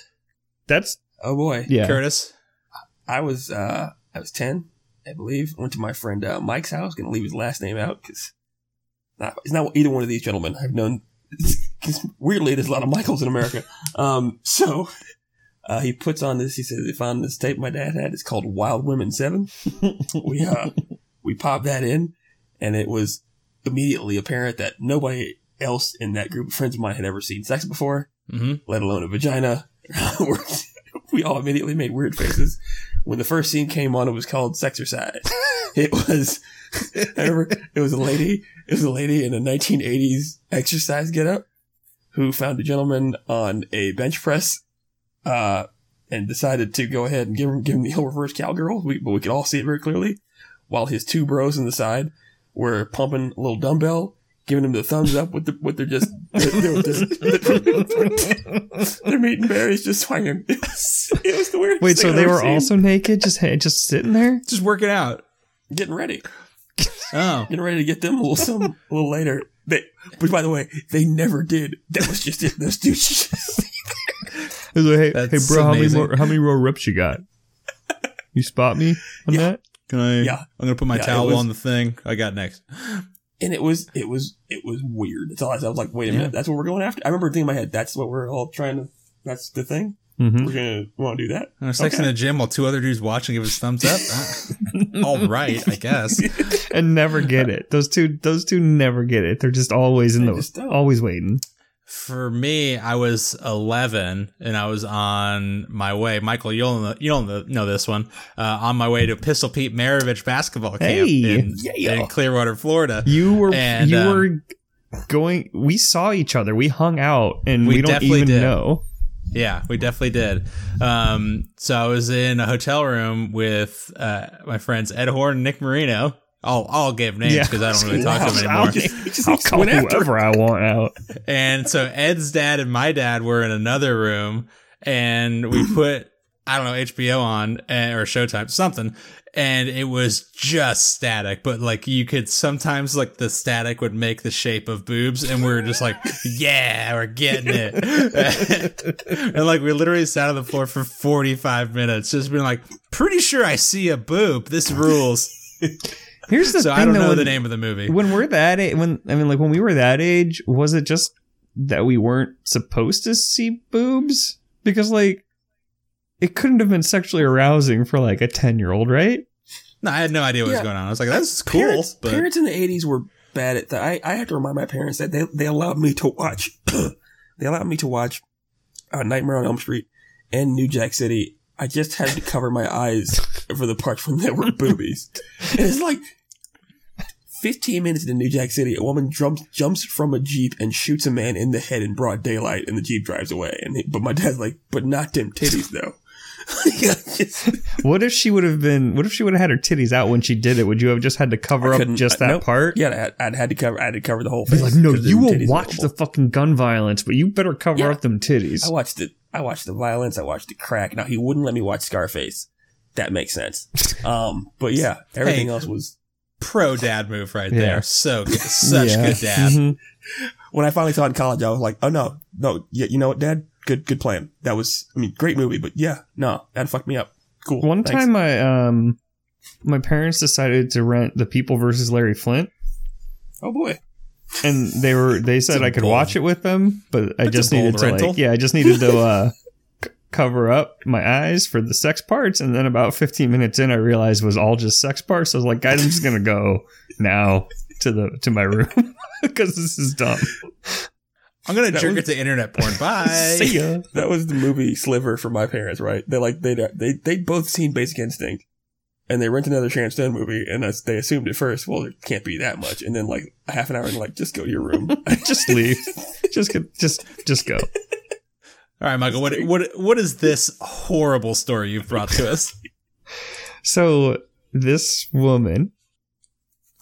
that's Oh boy. yeah. Curtis. I was uh I was ten, I believe. Went to my friend uh, Mike's house. Gonna leave his last name out because not it's not either one of these gentlemen I've known. Because weirdly, there's a lot of Michaels in America. Um, so uh, he puts on this. He says he found this tape my dad had. It's called Wild Women Seven. we uh we popped that in, and it was immediately apparent that nobody else in that group of friends of mine had ever seen sex before hmm let alone a vagina. we all immediately made weird faces. When the first scene came on, it was called Sexercise. It was, I remember, it was a lady, it was a lady in a 1980s exercise getup who found a gentleman on a bench press, uh, and decided to go ahead and give him, give him the whole reverse cowgirl. We, but we could all see it very clearly while his two bros in the side were pumping a little dumbbell, giving him the thumbs up with the, with their just, they were just, they're meeting berries, just swinging. It was, it was the weirdest Wait, thing so I've they were seen. also naked, just just sitting there? Just working out. getting ready, Oh. getting ready to get them a little some a little later. They, but by the way, they never did. That was just it. Those dudes. It like, hey, That's hey, bro, how many amazing. more how many more reps you got? You spot me on Yeah. that? Can I? Yeah. I'm gonna put my Yeah, towel was- on the thing. I got next. and it was it was it was weird. That's all I, said. I was like, wait a Yeah. minute, that's what we're going after. I remember thinking in my head, that's what we're all trying to. That's the thing. Mhm. We're gonna want to do that. I was sex in the gym while two other dudes watching give us thumbs up. Ah, All right, I guess. and never get it. Those two, those two never get it. They're just always in They the, always waiting. For me, I was 11 and I was on my way. Michael, you'll know, you'll know- this one. Uh, on my way to Pistol Pete Maravich basketball camp Hey. in, Yeah. in Clearwater, Florida. You were, And, you um, were going. We saw each other. We hung out, and we, We don't definitely even did. know. Yeah, we definitely did. Um, so I was in a hotel room with uh, my friends Ed Horn and Nick Marino. I'll I'll give names Yeah. because I don't really talk to them I'll, anymore. Just- just I'll call whoever I want out. And so Ed's dad and my dad were in another room, and we put I don't know HBO on eh, or Showtime something, and it was just static. But like you could sometimes like the static would make the shape of boobs, and we were just like, yeah, we're getting it. and like we literally sat on the floor for forty five minutes, just being like, pretty sure I see a boob. This rules. Here's the So thing. I don't though, know when, the name of the movie. When we're that age, when I mean, like when we were that age, was it just that we weren't supposed to see boobs? Because like, it couldn't have been sexually arousing for like a ten year old, right? No, I had no idea what was going on. I was like, that's cool. Parents, but parents in the eighties were bad at that. I, I have to remind my parents that they they allowed me to watch. they allowed me to watch uh, Nightmare on Elm Street and New Jack City. I just had to cover my eyes for the parts when there were boobies. and it's like. 15 minutes into New Jack City, a woman jumps jumps from a jeep and shoots a man in the head in broad daylight, and the jeep drives away. And he- but my dad's like, "But not them titties, though." What if she would have been? What if she would have had her titties out when she did it? Would you have just had to cover up couldn't- just uh, that nope. part? yeah, I'd, I'd had to cover. I had to cover the whole Be face. like, no, you will titties watch available. the fucking gun violence, but you better cover Yeah. up them titties. I watched it. I watched the violence. I watched the crack. Now he wouldn't let me watch Scarface. That makes sense. Um, but yeah, everything Hey. else was. Pro dad move right Yeah. there. So good. Such Yeah. good dad. Mhm. When I finally saw it in college, I was like, oh no, no, yeah, you know what, Dad? Good, good plan. That was, I mean, great movie, but yeah, no, that fucked me up. Cool. One Thanks. time, my um, my parents decided to rent The People versus Larry Flynt, Oh boy. and they were they said I could bold- watch it with them, but I That's a just needed to rental. like yeah, I just needed to uh, c- cover up my eyes for the sex parts, and then about 15 minutes in, I realized it was all just sex parts. So I was like, guys, I'm just gonna go now to the to my room because this is dumb. I'm gonna That jerk was- it to internet porn. Bye. See ya. That was the movie Sliver for my parents, right? They like they they they both seen Basic Instinct, and they rent another Sharon Stone movie, and that's, they assumed at first, well, it can't be that much, and then like half an hour, and like just go to your room. just leave. Just get, just just go. All right, Michael. What what what is this horrible story you've brought to us? So this woman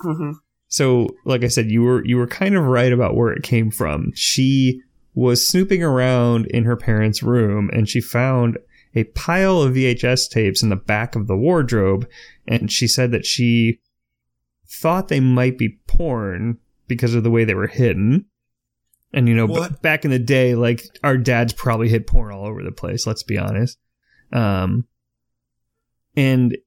mm-hmm. So, like I said, you were you were kind of right about where it came from. She was snooping around in her parents' room and she found a pile of VHS tapes in the back of the wardrobe and she said that she thought they might be porn because of the way they were hidden. And you know, b- back in the day, like our dads probably hit porn all over the place, let's be honest. Um and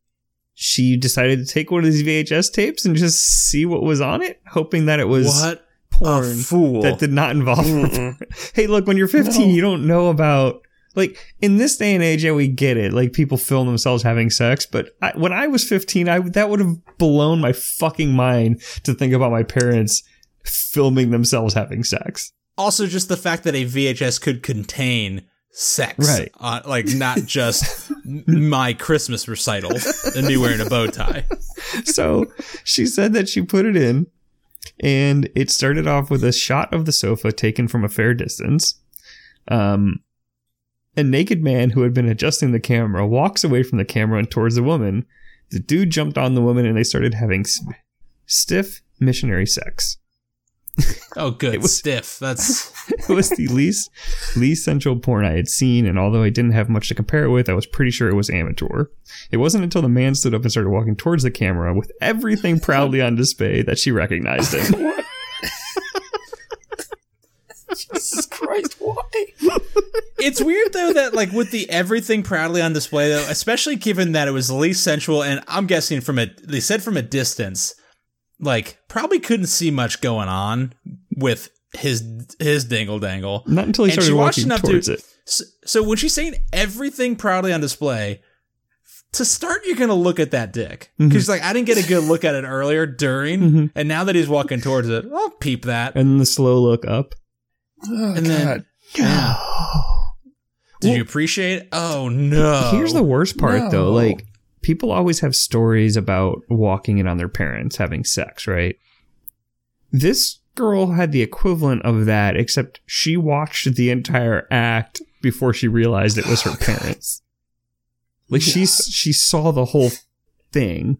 she decided to take one of these VHS tapes and just see what was on it, hoping that it was what a porn fool! that did not involve. Hey, look, when you're 15, No. you don't know about like in this day and age. Yeah, we get it. Like people film themselves having sex, but I, when I was 15, I that would have blown my fucking mind to think about my parents filming themselves having sex. also, just the fact that a VHS could contain sex, Right. Uh, like not just my Christmas recital and me wearing a bow tie. so she said that she put it in and it started off with a shot of the sofa taken from a fair distance um a naked man who had been adjusting the camera walks away from the camera and towards the woman the dude jumped on the woman and they started having s- stiff missionary sex Oh, good, It was- stiff. That's it was the least least sensual porn I had seen, and although I didn't have much to compare it with, I was pretty sure it was amateur. It wasn't until the man stood up and started walking towards the camera with everything proudly on display that she recognized him. Jesus Christ, why? it's weird though that like with the everything proudly on display though, especially given that it was the least sensual, and I'm guessing from a they said from a distance, like probably couldn't see much going on with his his dingle dangle. Not until he And started watched walking enough to- towards it. So, so when she's saying everything proudly on display, to start, you're gonna look at that dick because like I didn't get a good look at it earlier, during, Mhm. and now that he's walking towards it, I'll peep that. And the slow look up. Oh, And then- God. Did Well- you appreciate? it? Oh no! Here's the worst part, though. Like, people always have stories about walking in on their parents having sex, right? This girl had the equivalent of that, except she watched the entire act before she realized it was her parents. Like, she she saw the whole thing,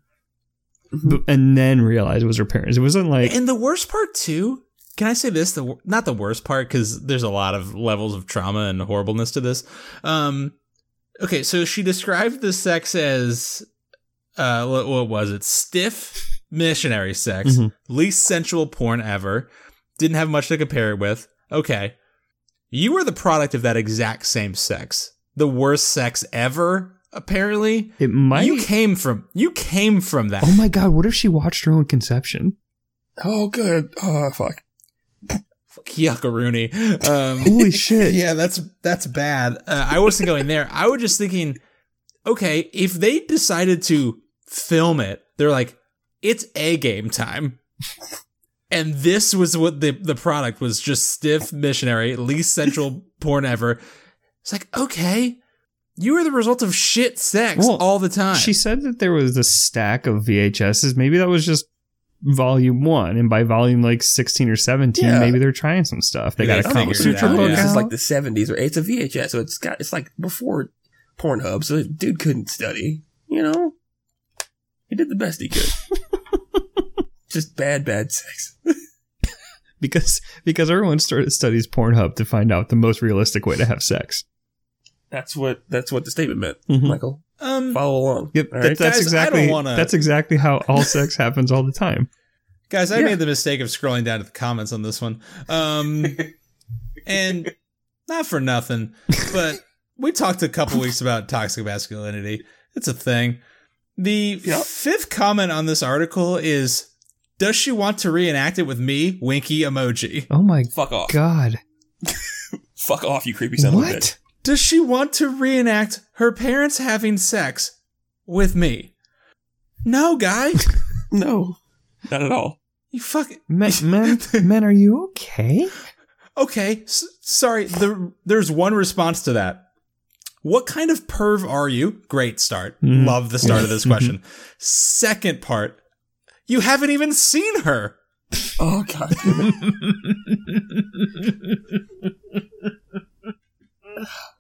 b- and then realized it was her parents. It wasn't like And the worst part too. Can I say this? The not the worst part because there's a lot of levels of trauma and horribleness to this. Um, okay, so she described the sex as, uh, what, what was it? Stiff missionary sex, Mhm. least sensual porn ever. Didn't have much to compare it with. Okay, you were the product of that exact same sex. The worst sex ever. Apparently, it might. you came from you came from that. oh my god! What if she watched her own conception? Oh, good. Oh, fuck. Yuckaroony. Um, Holy shit! yeah, that's that's bad. Uh, I wasn't going there. I was just thinking, okay, if they decided to film it, they're like, it's a game time, and this was what the the product was just stiff missionary, least central porn ever. It's like, okay, you were the result of shit sex Well, all the time. She said that there was a stack of VHSs. Maybe that was just volume one, and by volume like sixteen or seventeen, Yeah. mayed they're trying some stuff. They They got a Kama figured it Sutra book yeah. This is like the 70s, or it's a VHS, so it's got it's like before Pornhub, so the dude couldn't study. You know, he did the best he could. Just bad, bad sex. because because everyone started studies Pornhub to find out the most realistic way to have sex. That's what that's what the statement meant, Mhm. Michael. um, Follow along. Yep, that- right? that's Guys, exactly wanna- that's exactly how all sex happens all the time. Guys, I Yeah. made the mistake of scrolling down to the comments on this one. Um, and not for nothing, but we talked a couple weeks about toxic masculinity. It's a thing. The Yep. fifth comment on this article is Does she want to reenact it with me? Winky emoji. Oh my Fuck off. god! Fuck off, you creepy son of a bitch. What? Does she want to reenact her parents having sex with me? No, guy. No, not at all. You fucking. Men, men, men, are you okay? Okay, s- sorry. The, there's one response to that. What kind of perv are you? Great start. Mhm. Love the start of this question. Second part, you haven't even seen her. Oh god.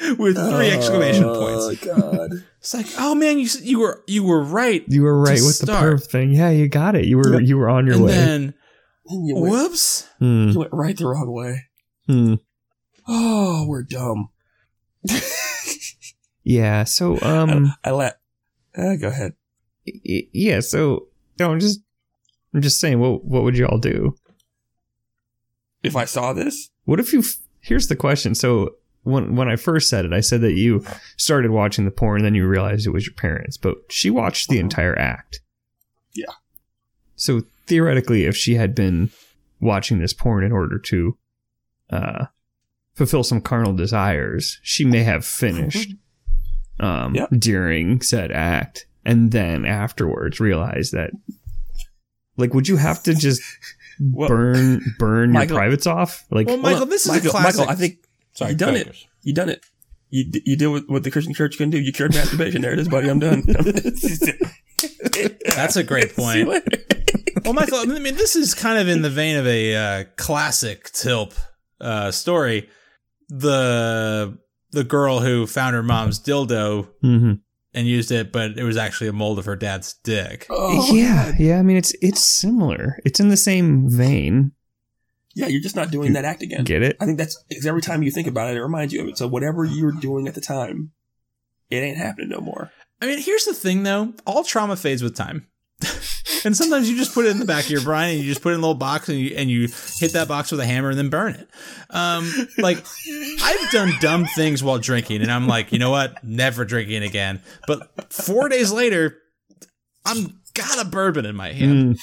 damn it. With three exclamation points. Oh god. It's like, oh man, you you were you were right. You were right To with the start. perv thing. Yeah, you got it. You were you were on your and way. then, You went, whoops. Hmm, you went right the wrong way. hmm. Oh, we're dumb. Yeah. So um. I let. Uh, go ahead. y- yeah, so no, I'm just I'm just saying, what what would you all do? If I saw this, What if you? f- Here's the question. So when when I first said it, I said that you started watching the porn, and then you realized it was your parents, but she watched the entire act. Yeah. So theoretically, if she had been watching this porn in order to uh, fulfill some carnal desires, she may have finished um, Yep. during said act, and then afterwards realized that. Like, would you have to just Well, burn burn your privates off? Like, Well, Michael, this is Michael, a classic. Michael, I think Sorry, you done go it. You done it. You d- you did what, what the Christian church can do. You cured masturbation. There it is, buddy. I'm done. That's a great point. later. Well, Michael, I mean, this is kind of in the vein of a uh, classic Tilp uh, story. The the girl who found her mom's dildo mhm. and used it, but it was actually a mold of her dad's dick. Oh, yeah, yeah. I mean, it's it's similar. It's in the same vein. Yeah. You're just not doing that act again. Get it? I think that's because every time you think about it, it reminds you of it. So whatever you were doing at the time, it ain't happening no more. I mean, here's the thing, though. All trauma fades with time. and sometimes you just put it in the back of your brain and you just put it in a little box and you, and you hit that box with a hammer and then burn it. Um, like, I've done dumb things while drinking and I'm like, you know what? Never drinking again. But four days later, I'm got a bourbon in my hand. Mm,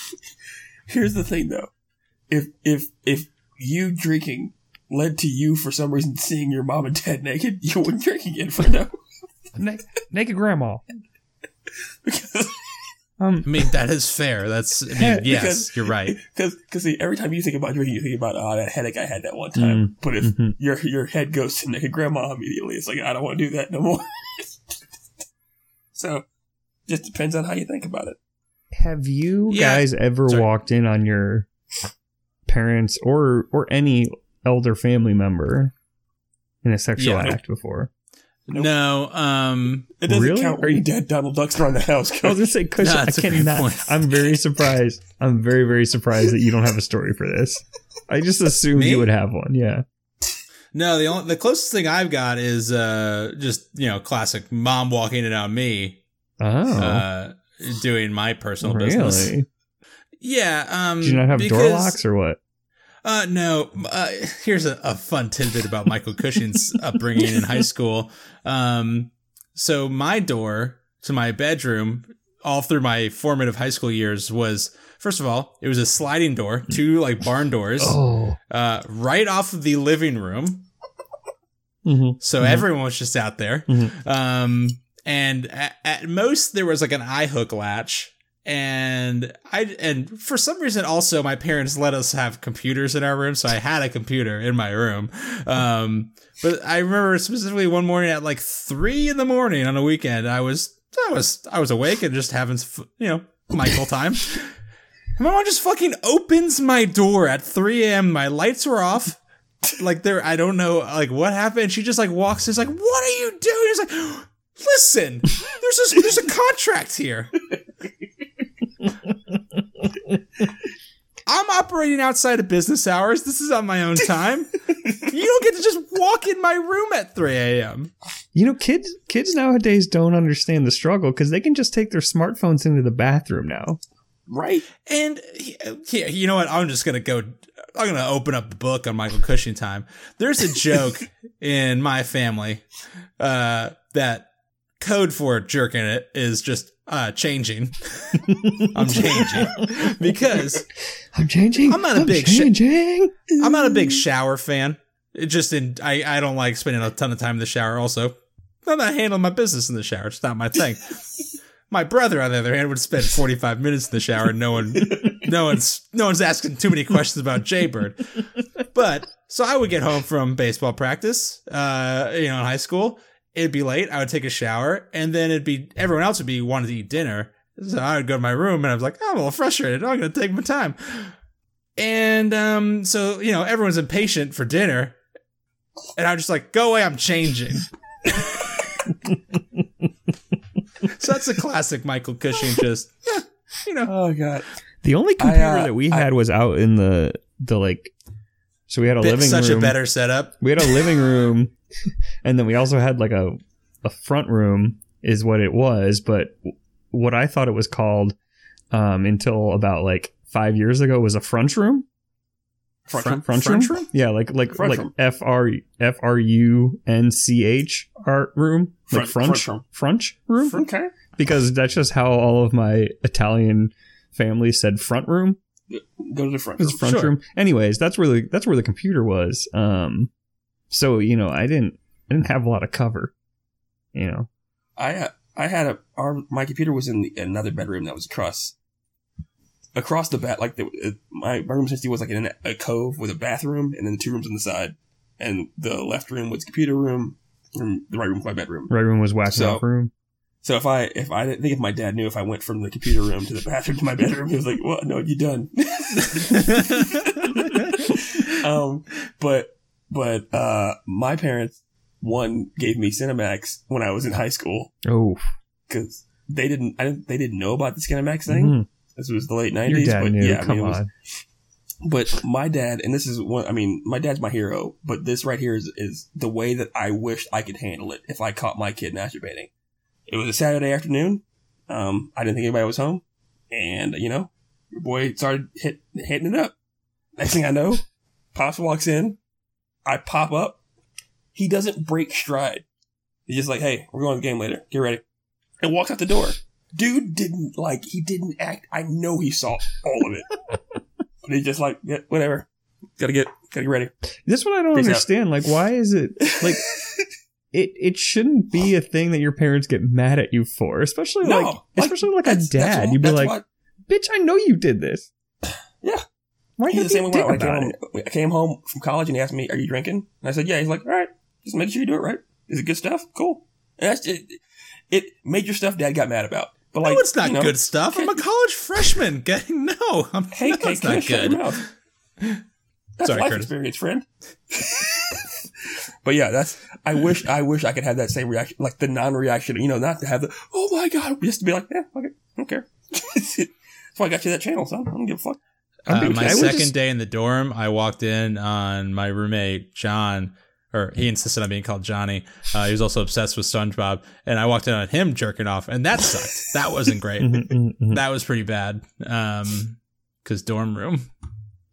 Here's the thing, though. If if if you drinking led to you for some reason seeing your mom and dad naked, you wouldn't drink again for no. Na- naked grandma. because Um, I mean, that is fair. That's, I mean, yes, Because- you're right. Because, because see, every time you think about drinking, you think about oh that headache I had that one time. But if mhm. your your head goes to naked grandma immediately, it's like I don't want to do that no more. so, just depends on how you think about it. Have you Yeah. guys ever Sorry. walked in on your parents or or any elder family member in a sexual Yeah. act before? Nope. No, um, It doesn't Really? count Are you- dead Donald Duck's around the house. I was gonna say, Kush, No, I that's a good cannot. point. I'm very surprised. I'm very very surprised that you don't have a story for this. I just assumed Me? you would have one. Yeah. no, the only, the closest thing I've got is, uh, just, you know, classic mom walking in on me, Oh, uh, doing my personal business. Yeah. Um, Did you not have door locks or what? Uh, no. Uh, here's a, a fun tidbit about Michael Cushing's upbringing in high school. Um, so my door to my bedroom, all through my formative high school years, was first of all, it was a sliding door, two like barn doors, Oh. uh, right off of the living room. Mhm. So Mhm. everyone was just out there. Mhm. Um, and at, at most there was like an eye hook latch. And I and for some reason also my parents let us have computers in our room, so I had a computer in my room. Um, but I remember specifically one morning at like three in the morning on a weekend, I was I was I was awake and just having you know Michael time. And my mom just fucking opens my door at 3 a.m. My lights were off. Like there, I don't know, like what happened. She just like walks. Is like, what are you doing? It's like, listen, there's a, there's a contract here. I'm operating outside of business hours. This is on my own time. You don't get to just walk in my room at 3 a.m. You know, kids kids nowadays don't understand the struggle because they can just take their smartphones into the bathroom now. Right? And yeah, you know what? I'm just gonna go. I'm gonna open up the book on Michael Cushing time. There's a joke in my family uh, that code for jerking it is just uh, changing. I'm changing because I'm changing. I'm not a big sh- changing. I'm not a big shower fan. It just in I I don't like spending a ton of time in the shower. Also, I'm not handling my business in the shower. It's not my thing. My brother, on the other hand, would spend 45 minutes in the shower. And no one, no one's, no one's asking too many questions about Jaybird. But so I would get home from baseball practice, uh, you know, in high school. It'd be late. I would take a shower, and then it'd be everyone else would be wanting to eat dinner. So I would go to my room, and I was like, I'm a little frustrated. I'm gonna take my time. And um, so you know, everyone's impatient for dinner, and I'm just like, go away. I'm changing. so that's a classic Michael Cushing. Just yeah, you know, Oh god. The only computer uh, that we I- had was out in the the like. So we had a bit- living such room. a better setup. we had a living room, and then we also had like a a front room is what it was. But what I thought it was called um, until about like five years ago was a front room. Front Front- room? Front, Front room? room? Yeah, like like Front like room. F R F R U N C H art room, like Front- front front room. French room, Okay. because that's just how all of my Italian family said front room. Go to the front. It's room. front Sure. room. Anyways, that's where the that's where the computer was. Um, so you know, I didn't I didn't have a lot of cover. You know, I uh, I had a our my computer was in the, another bedroom that was across across the bat like the uh, my my room essentially was like in a cove with a bathroom and then two rooms on the side and the left room was computer room and the right room was my bedroom. right room was whacking So- off room. So if I if I didn't think if my dad knew if I went from the computer room to the bathroom to my bedroom, he was like, "What? No, you done." um, but but uh, my parents one gave me Cinemax when I was in high school Oh, because they didn't I didn't they didn't know about the Cinemax thing. mhm. This was the late nineties, but knew. yeah, I Come mean, it was, on. but my dad, and this is one. I mean, my dad's my hero, but this right here is is the way that I wished I could handle it if I caught my kid masturbating. It was a Saturday afternoon. Um, I didn't think anybody was home, and you know, your boy started hit, hitting it up. Next thing I know, pops walks in. I pop up. He doesn't break stride. He's just like, "Hey, we're going to the game later. Get ready," and walks out the door. Dude didn't like. He didn't act. I know he saw all of it. But he's just like, yeah, whatever. Gotta get gotta get ready. This one I don't Peace out. understand. Like, why is it like it? It shouldn't be a thing that your parents get mad at you for, especially No, like, like, especially like a That's- that's dad. what- You'd be like, what- "Bitch, I know you did this." Yeah. Why are He's the same way when I dick came home. I came home from college and he asked me, "Are you drinking?" And I said, "Yeah." He's like, "All right, just make sure you do it right. Is it good stuff? Cool." And that's it. It major stuff Dad got mad about, but like, no, it's not you know, good stuff. I'm a college freshman. Getting no, I'm, Hey, no, hey, it's not Chris, shut your good. That's Sorry, life Curtis. experience, friend. but yeah, that's. I wish. I wish I could have that same reaction, like the non-reaction. You know, not to have the "Oh my god," just to be like, "Yeah, okay, I don't care." that's why I got you that channel, son. I don't give a fuck. Uh, my second just- day in the dorm, I walked in on my roommate John, or he insisted on being called Johnny. Uh, he was also obsessed with SpongeBob, and I walked in on him jerking off, and that sucked. that wasn't great. Mhm, mhm, mhm. that was pretty bad. Um, because dorm room.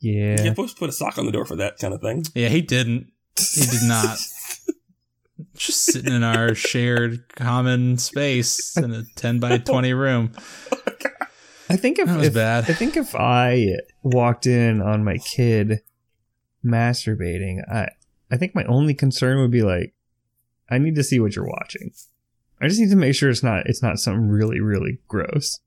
Yeah. You're supposed to put a sock on the door for that kind of thing. Yeah, he didn't. He did not. Just sitting in our shared common space in a ten by twenty room. I think if, That was if bad. I think if I walked in on my kid masturbating, I I think my only concern would be like, I need to see what you're watching. I just need to make sure it's not it's not something really really gross.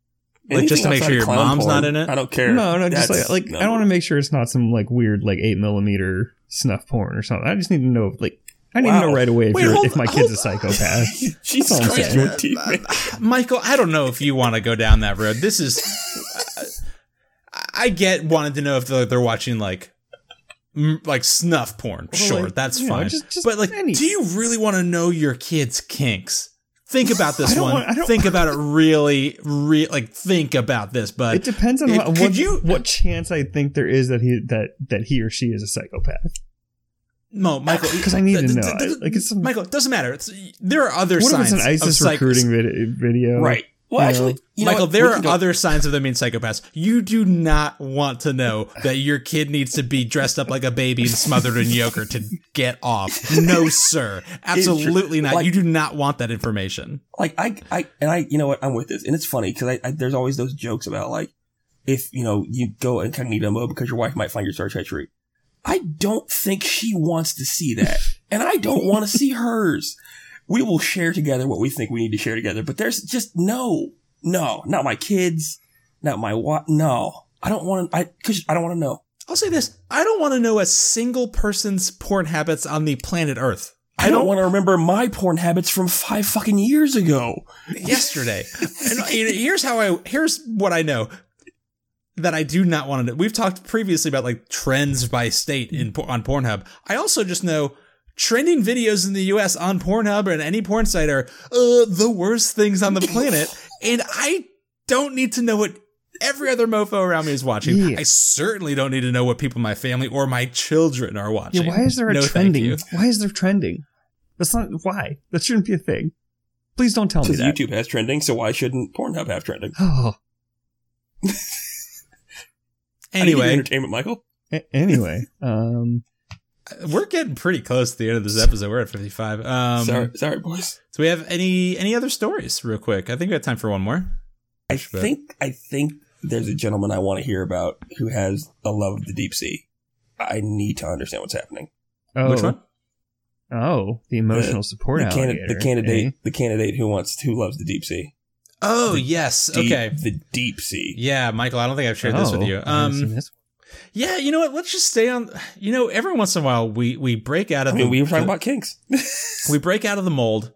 Like, just to make sure your mom's porn, not in it? I don't care. No, no, just That's- like like no. I don't want to make sure it's not some like weird like eight millimeter snuff porn or something. I just need to know like I need to know right away if, Wait, hold- if my kid's a psychopath. Jesus all I'm Christ, saying. your teeth, man. Michael, I don't know if you want to go down that road. This is. I- I get wanting to know if they're, they're watching like. m- Like snuff porn, Well, sure, like, that's you know, fine. just- just but like, any- do you really want to know your kid's kinks? Think about this one. want- think about it really, re- like think about this. But It depends on If- what, what, you- what chance I think there is that he that that he or she is a psychopath. No, Michael, because I need to know. th- th- Like, it's some- Michael, it doesn't matter. It's, there are other What if signs it's an ISIS recruiting vid- video? Right. Well, You actually, know? you know Michael, what? there We are go- other signs of them being psychopaths. You do not want to know that your kid needs to be dressed up like a baby and smothered in yogurt to get off. No, sir. Absolutely not. Like- you do not want that information. like I, I, and I, you know what? I'm with this, and it's funny because I, I, there's always those jokes about like if you know you go incognito mode because your wife might find your search history. I don't think she wants to see that, and I don't want to see hers. We will share together what we think we need to share together, but there's just no, no, not my kids, not my what. No, I don't want to. I because I don't want to know. I'll say this. I don't want to know a single person's porn habits on the planet Earth. I don't want to remember my porn habits from five fucking years ago. yesterday. and here's how I here's what I know that I do not want to know. We've talked previously about like trends by state in on Pornhub. I also just know trending videos in the US on Pornhub and any porn site are uh, the worst things on the planet and I don't need to know what every other mofo around me is watching. Yeah. I certainly don't need to know what people in my family or my children are watching. Yeah, why is there a No, trending? Why is there trending? That's not why. That shouldn't be a thing. Please don't tell me that. YouTube has trending, so why shouldn't Pornhub have trending? Oh, I need your Anyway, entertainment, Michael. a- anyway, um, we're getting pretty close to the end of this episode. We're at 55. Um, sorry, sorry, boys. So we have any any other stories, real quick? I think we have time for one more. I But- think I think there's a gentleman I want to hear about who has a love of the deep sea. I need to understand what's happening. oh, Which one? Oh, the emotional support The, alligator. candidate, the candidate, eh? the candidate who wants who loves the deep sea. Oh The yes, Deep- okay. the deep sea. Yeah, Michael, I don't think I've shared this with Oh, you. I haven't seen Um, yeah, you know what? Let's just stay on. You know, every once in a while we we break out of. I of mean, the we were talking the- about kinks. we break out of the mold,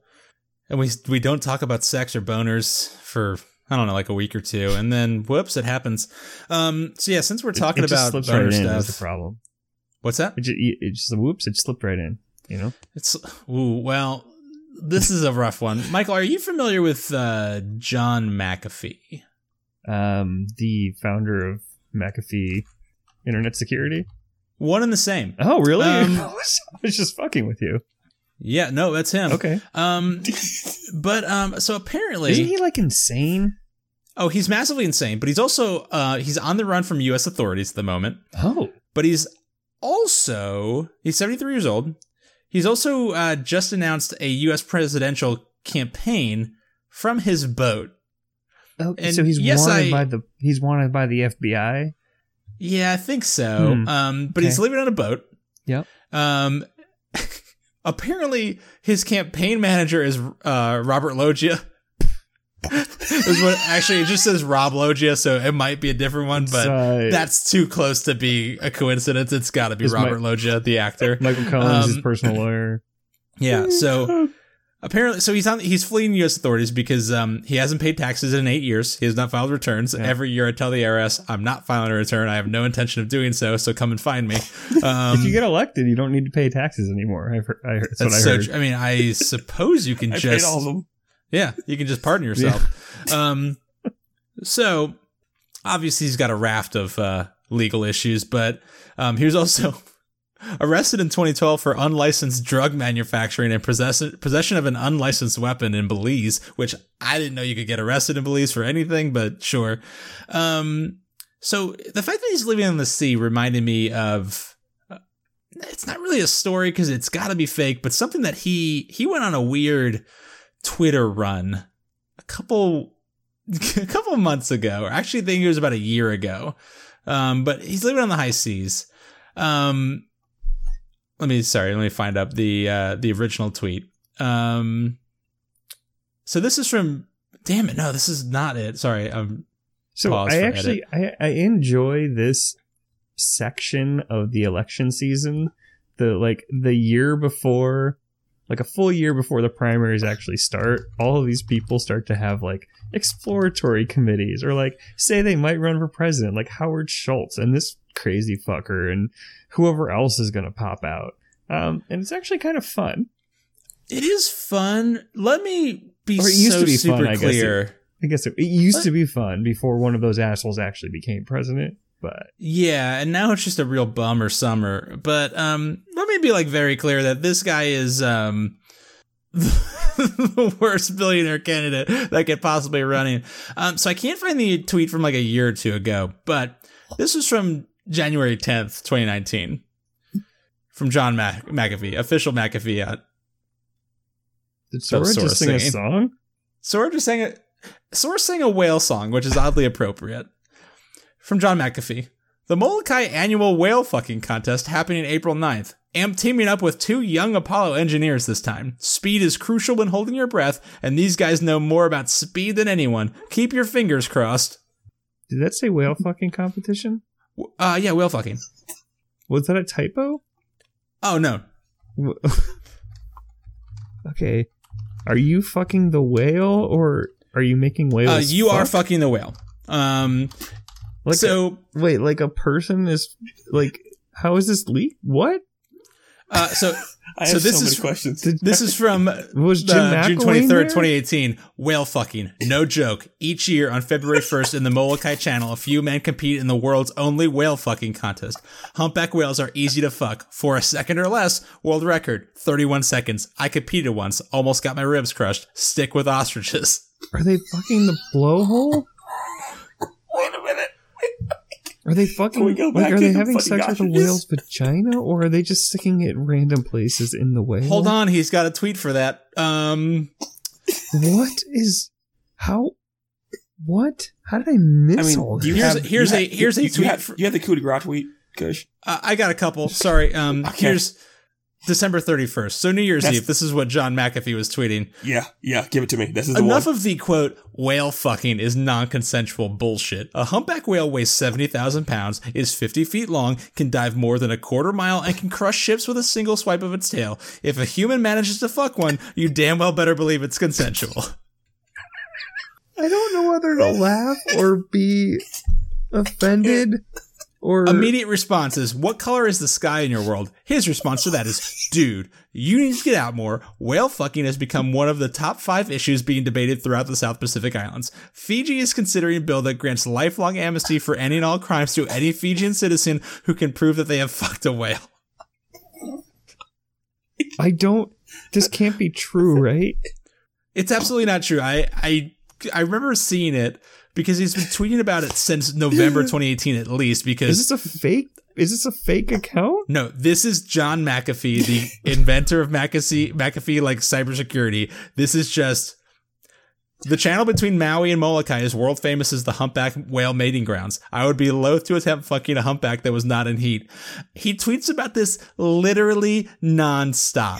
and we we don't talk about sex or boners for I don't know like a week or two, and then whoops, it happens. Um, so yeah, since we're talking it just about slips boner right in. Is stuff, the problem? what's that? It just, it just whoops. It slipped right in. You know. It's ooh, well, this is a rough one. Michael, are you familiar with uh, John McAfee? Um, the founder of McAfee Internet Security. One and the same. Oh, really? Um, I, was, I was just fucking with you. Yeah, no, that's him. Okay. Um, but um, so apparently, Isn't he like insane? oh, he's massively insane. But he's also uh, he's on the run from U.S. authorities at the moment. Oh, But he's also he's seventy three years old. He's also uh, just announced a U.S. presidential campaign from his boat. okay. And so he's yes, wanted I- by the he's wanted by the FBI. Yeah, I think so. Hmm. Um, but he's living on a boat. Yep. Um, apparently his campaign manager is uh, Robert Loggia. what actually it just says Rob Loggia, so it might be a different one, but uh, that's too close to be a coincidence. It's got to be Robert my- Loggia, the actor. Michael Collins, his um, personal lawyer. Yeah, so apparently, so he's on he's fleeing U.S. authorities because um he hasn't paid taxes in eight years. He has not filed returns. Yeah. Every year, I tell the IRS I'm not filing a return. I have no intention of doing so. So come and find me. Um, if you get elected, you don't need to pay taxes anymore. I've heard, I heard, that's, that's what I so. heard. tr- I mean, I suppose you can just all of them. Yeah, you can just pardon yourself. um, so obviously he's got a raft of uh, legal issues, but um, he was also arrested in 2012 for unlicensed drug manufacturing and possession possession of an unlicensed weapon in Belize, which I didn't know you could get arrested in Belize for anything, but sure. Um, so the fact that he's living on the sea reminded me of. uh, It's not really a story because it's got to be fake, but something that he he went on a weird Twitter run a couple a couple months ago, or actually I think it was about a year ago. Um, but he's living on the high seas. Um, let me sorry, let me find up the uh, the original tweet. Um, so this is from. Damn it! No, this is not it. Sorry. Um, So I actually I, I enjoy this section of the election season. The like the year before like a full year before the primaries actually start, all of these people start to have like exploratory committees or like say they might run for president, like Howard Schultz and this crazy fucker and whoever else is gonna pop out. Um, and it's actually kind of fun. it is fun. Let me be Or it used so to be super fun, I guess clear. I guess it, it used to be fun before one of those assholes actually became president, but Yeah, and now it's just a real bummer summer. But um me be like very clear that this guy is um the worst billionaire candidate that could possibly be running. Um so I can't find the tweet from like a year or two ago, but this was from January 10th, 2019. From John Mac- McAfee, official McAfee at did Sora Sora just sing a singing. song? Sora just sang a Sora sang a whale song, which is oddly appropriate. From John McAfee. The Molokai annual whale fucking contest happening April 9th. Am teaming up with two young Apollo engineers this time. Speed is crucial when holding your breath, and these guys know more about speed than anyone. Keep your fingers crossed. Did that say whale fucking competition? Uh, yeah, whale fucking. Was that a typo? Oh, no. Okay. Are you fucking the whale or are you making whales? Uh, you are fucking the whale. Um, like so, wait, like a person is like how is this leak? What? Uh, so I So have this so is- many questions. This is from was Jim uh, June twenty third, twenty eighteen. Whale fucking, no joke. Each year on February first in the Molokai Channel, a few men compete in the world's only whale fucking contest. Humpback whales are easy to fuck for a second or less. World record, thirty one seconds. I competed once, almost got my ribs crushed. Stick with ostriches. Are they fucking the blowhole? Wait a minute. Are they fucking we go like are they having sex with a whale's vagina or are they just sticking it random places in the whale? Hold on, he's got a tweet for that. Um, What is how what? How did I miss I mean, all do you Here's have a- here's you a- have- here's a you, tweet You have, for- you have the coup de grace tweet, Kush. uh, I got a couple. Sorry. Um, Okay. here's December thirty first. So New Year's That's- Eve. This is what John McAfee was tweeting. Yeah, yeah. Give it to me. This is the Enough one. of the quote whale fucking is non-consensual bullshit. A humpback whale weighs seventy thousand pounds, is fifty feet long, can dive more than a quarter mile, and can crush ships with a single swipe of its tail. If a human manages to fuck one, you damn well better believe it's consensual. I don't know whether to laugh or be offended or Immediate response is, "What color is the sky in your world?" His response to that is, "Dude, you need to get out more. Whale fucking has become one of the top five issues being debated throughout the South Pacific Islands. Fiji is considering a bill that grants lifelong amnesty for any and all crimes to any Fijian citizen who can prove that they have fucked a whale." I don't this can't be true, right? It's absolutely not true. I I I remember seeing it because he's been tweeting about it since November 2018 at least. Because Is this a fake is this a fake account? No, this is John McAfee, the inventor of McAfee, McAfee like cybersecurity. This is just The channel between Maui and Molokai is world famous as the humpback whale mating grounds. I would be loath to attempt fucking a humpback that was not in heat. He tweets about this literally nonstop.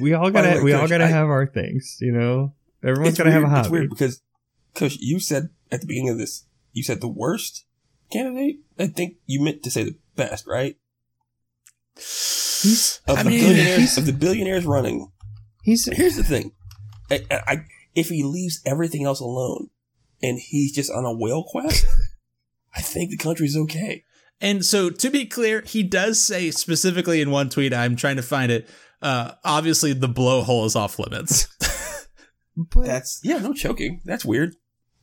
We all oh gotta way, we all gotta I- have our things, you know. Everyone's It's gotta have a weird- It's hobby. weird because, Coach, you said at the beginning of this, you said the worst candidate. I think you meant to say the best, right? He's Of I the mean- billionaires, of the billionaires running. he's Here's the thing: I, I, I- if he leaves everything else alone, and he's just on a whale quest, I think the country's okay. And so, to be clear, he does say specifically in one tweet, I'm trying to find it. Uh, obviously, the blowhole is off limits. but That's yeah, no choking. That's weird.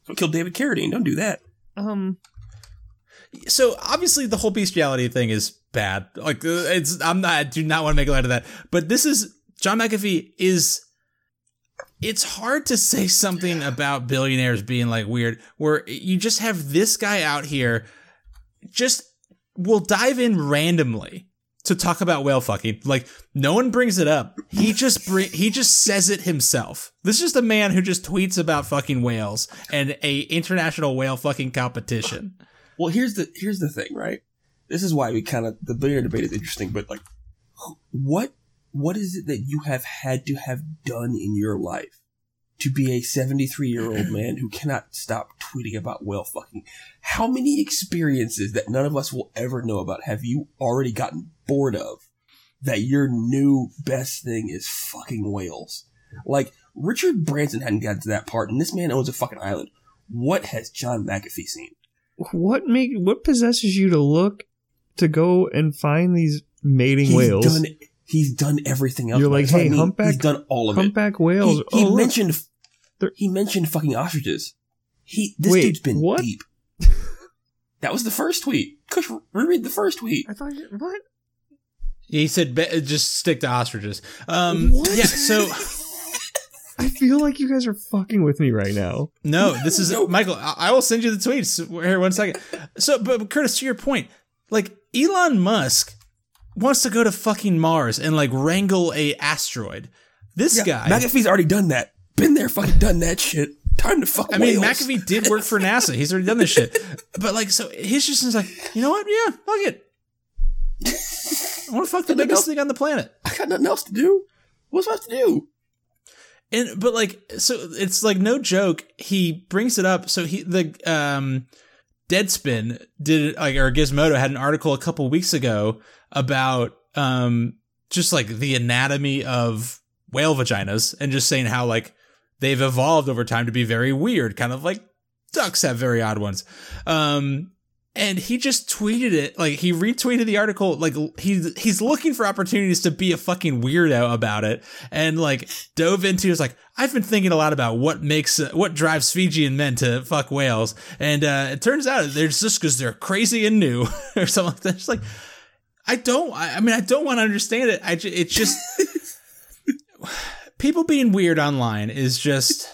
Don't kill David Carradine. Don't do that. um so obviously, the whole bestiality thing is bad. Like, uh, it's I'm not I do not want to make light of that. But this is John McAfee is. It's hard to say something about billionaires being like weird, where you just have this guy out here, just will dive in randomly to talk about whale fucking. Like no one brings it up. He just bring, he just says it himself. This is just a man who just tweets about fucking whales and a international whale fucking competition. Well, here's the here's the thing, right? This is why we kind of the billionaire debate is interesting, but like, what what is it that you have had to have done in your life to be a 73 year old man who cannot stop tweeting about whale fucking? How many experiences that none of us will ever know about have you already gotten bored of? That your new best thing is fucking whales. Like Richard Branson hadn't gotten to that part, and this man owns a fucking island. What has John McAfee seen? what make what possesses you to look to go and find these mating he's whales? Done, he's done everything else. You're like, hey, I mean. humpback- He's done all of it. Humpback whales. He, he oh, mentioned. They're- He mentioned fucking ostriches. He this Wait, dude's been what? deep. That was the first tweet. Kush, reread the first tweet. I thought you- what? He said, "Be- "Just stick to ostriches." Um, What? yeah. So I feel like you guys are fucking with me right now. no, this is No. Michael. I, I will send you the tweets here. One second. So, but Curtis, to your point, like Elon Musk wants to go to fucking Mars and like wrangle a asteroid. This Yeah, guy. McAfee's already done that. Been there, fucking done that shit. Time to fuck. I mean, whales. McAfee did work for NASA. He's already done this shit. But like, so he's just like, you know what? Yeah, fuck it. I want to fuck the biggest else. thing on the planet. I got nothing else to do. What's left to do? And but like so it's like no joke. He brings it up. So he the um Deadspin did like or Gizmodo had an article a couple weeks ago about um just like the anatomy of whale vaginas and just saying how like they've evolved over time to be very weird, kind of like ducks have very odd ones. Um and he just tweeted it like he retweeted the article like he's he's looking for opportunities to be a fucking weirdo about it and like dove into is like I've been thinking a lot about what makes uh, what drives Fijian men to fuck whales and uh it turns out they're just cuz they're crazy and new or something like that. It's like I don't I, I mean I don't want to understand it. I ju- it's just people being weird online is just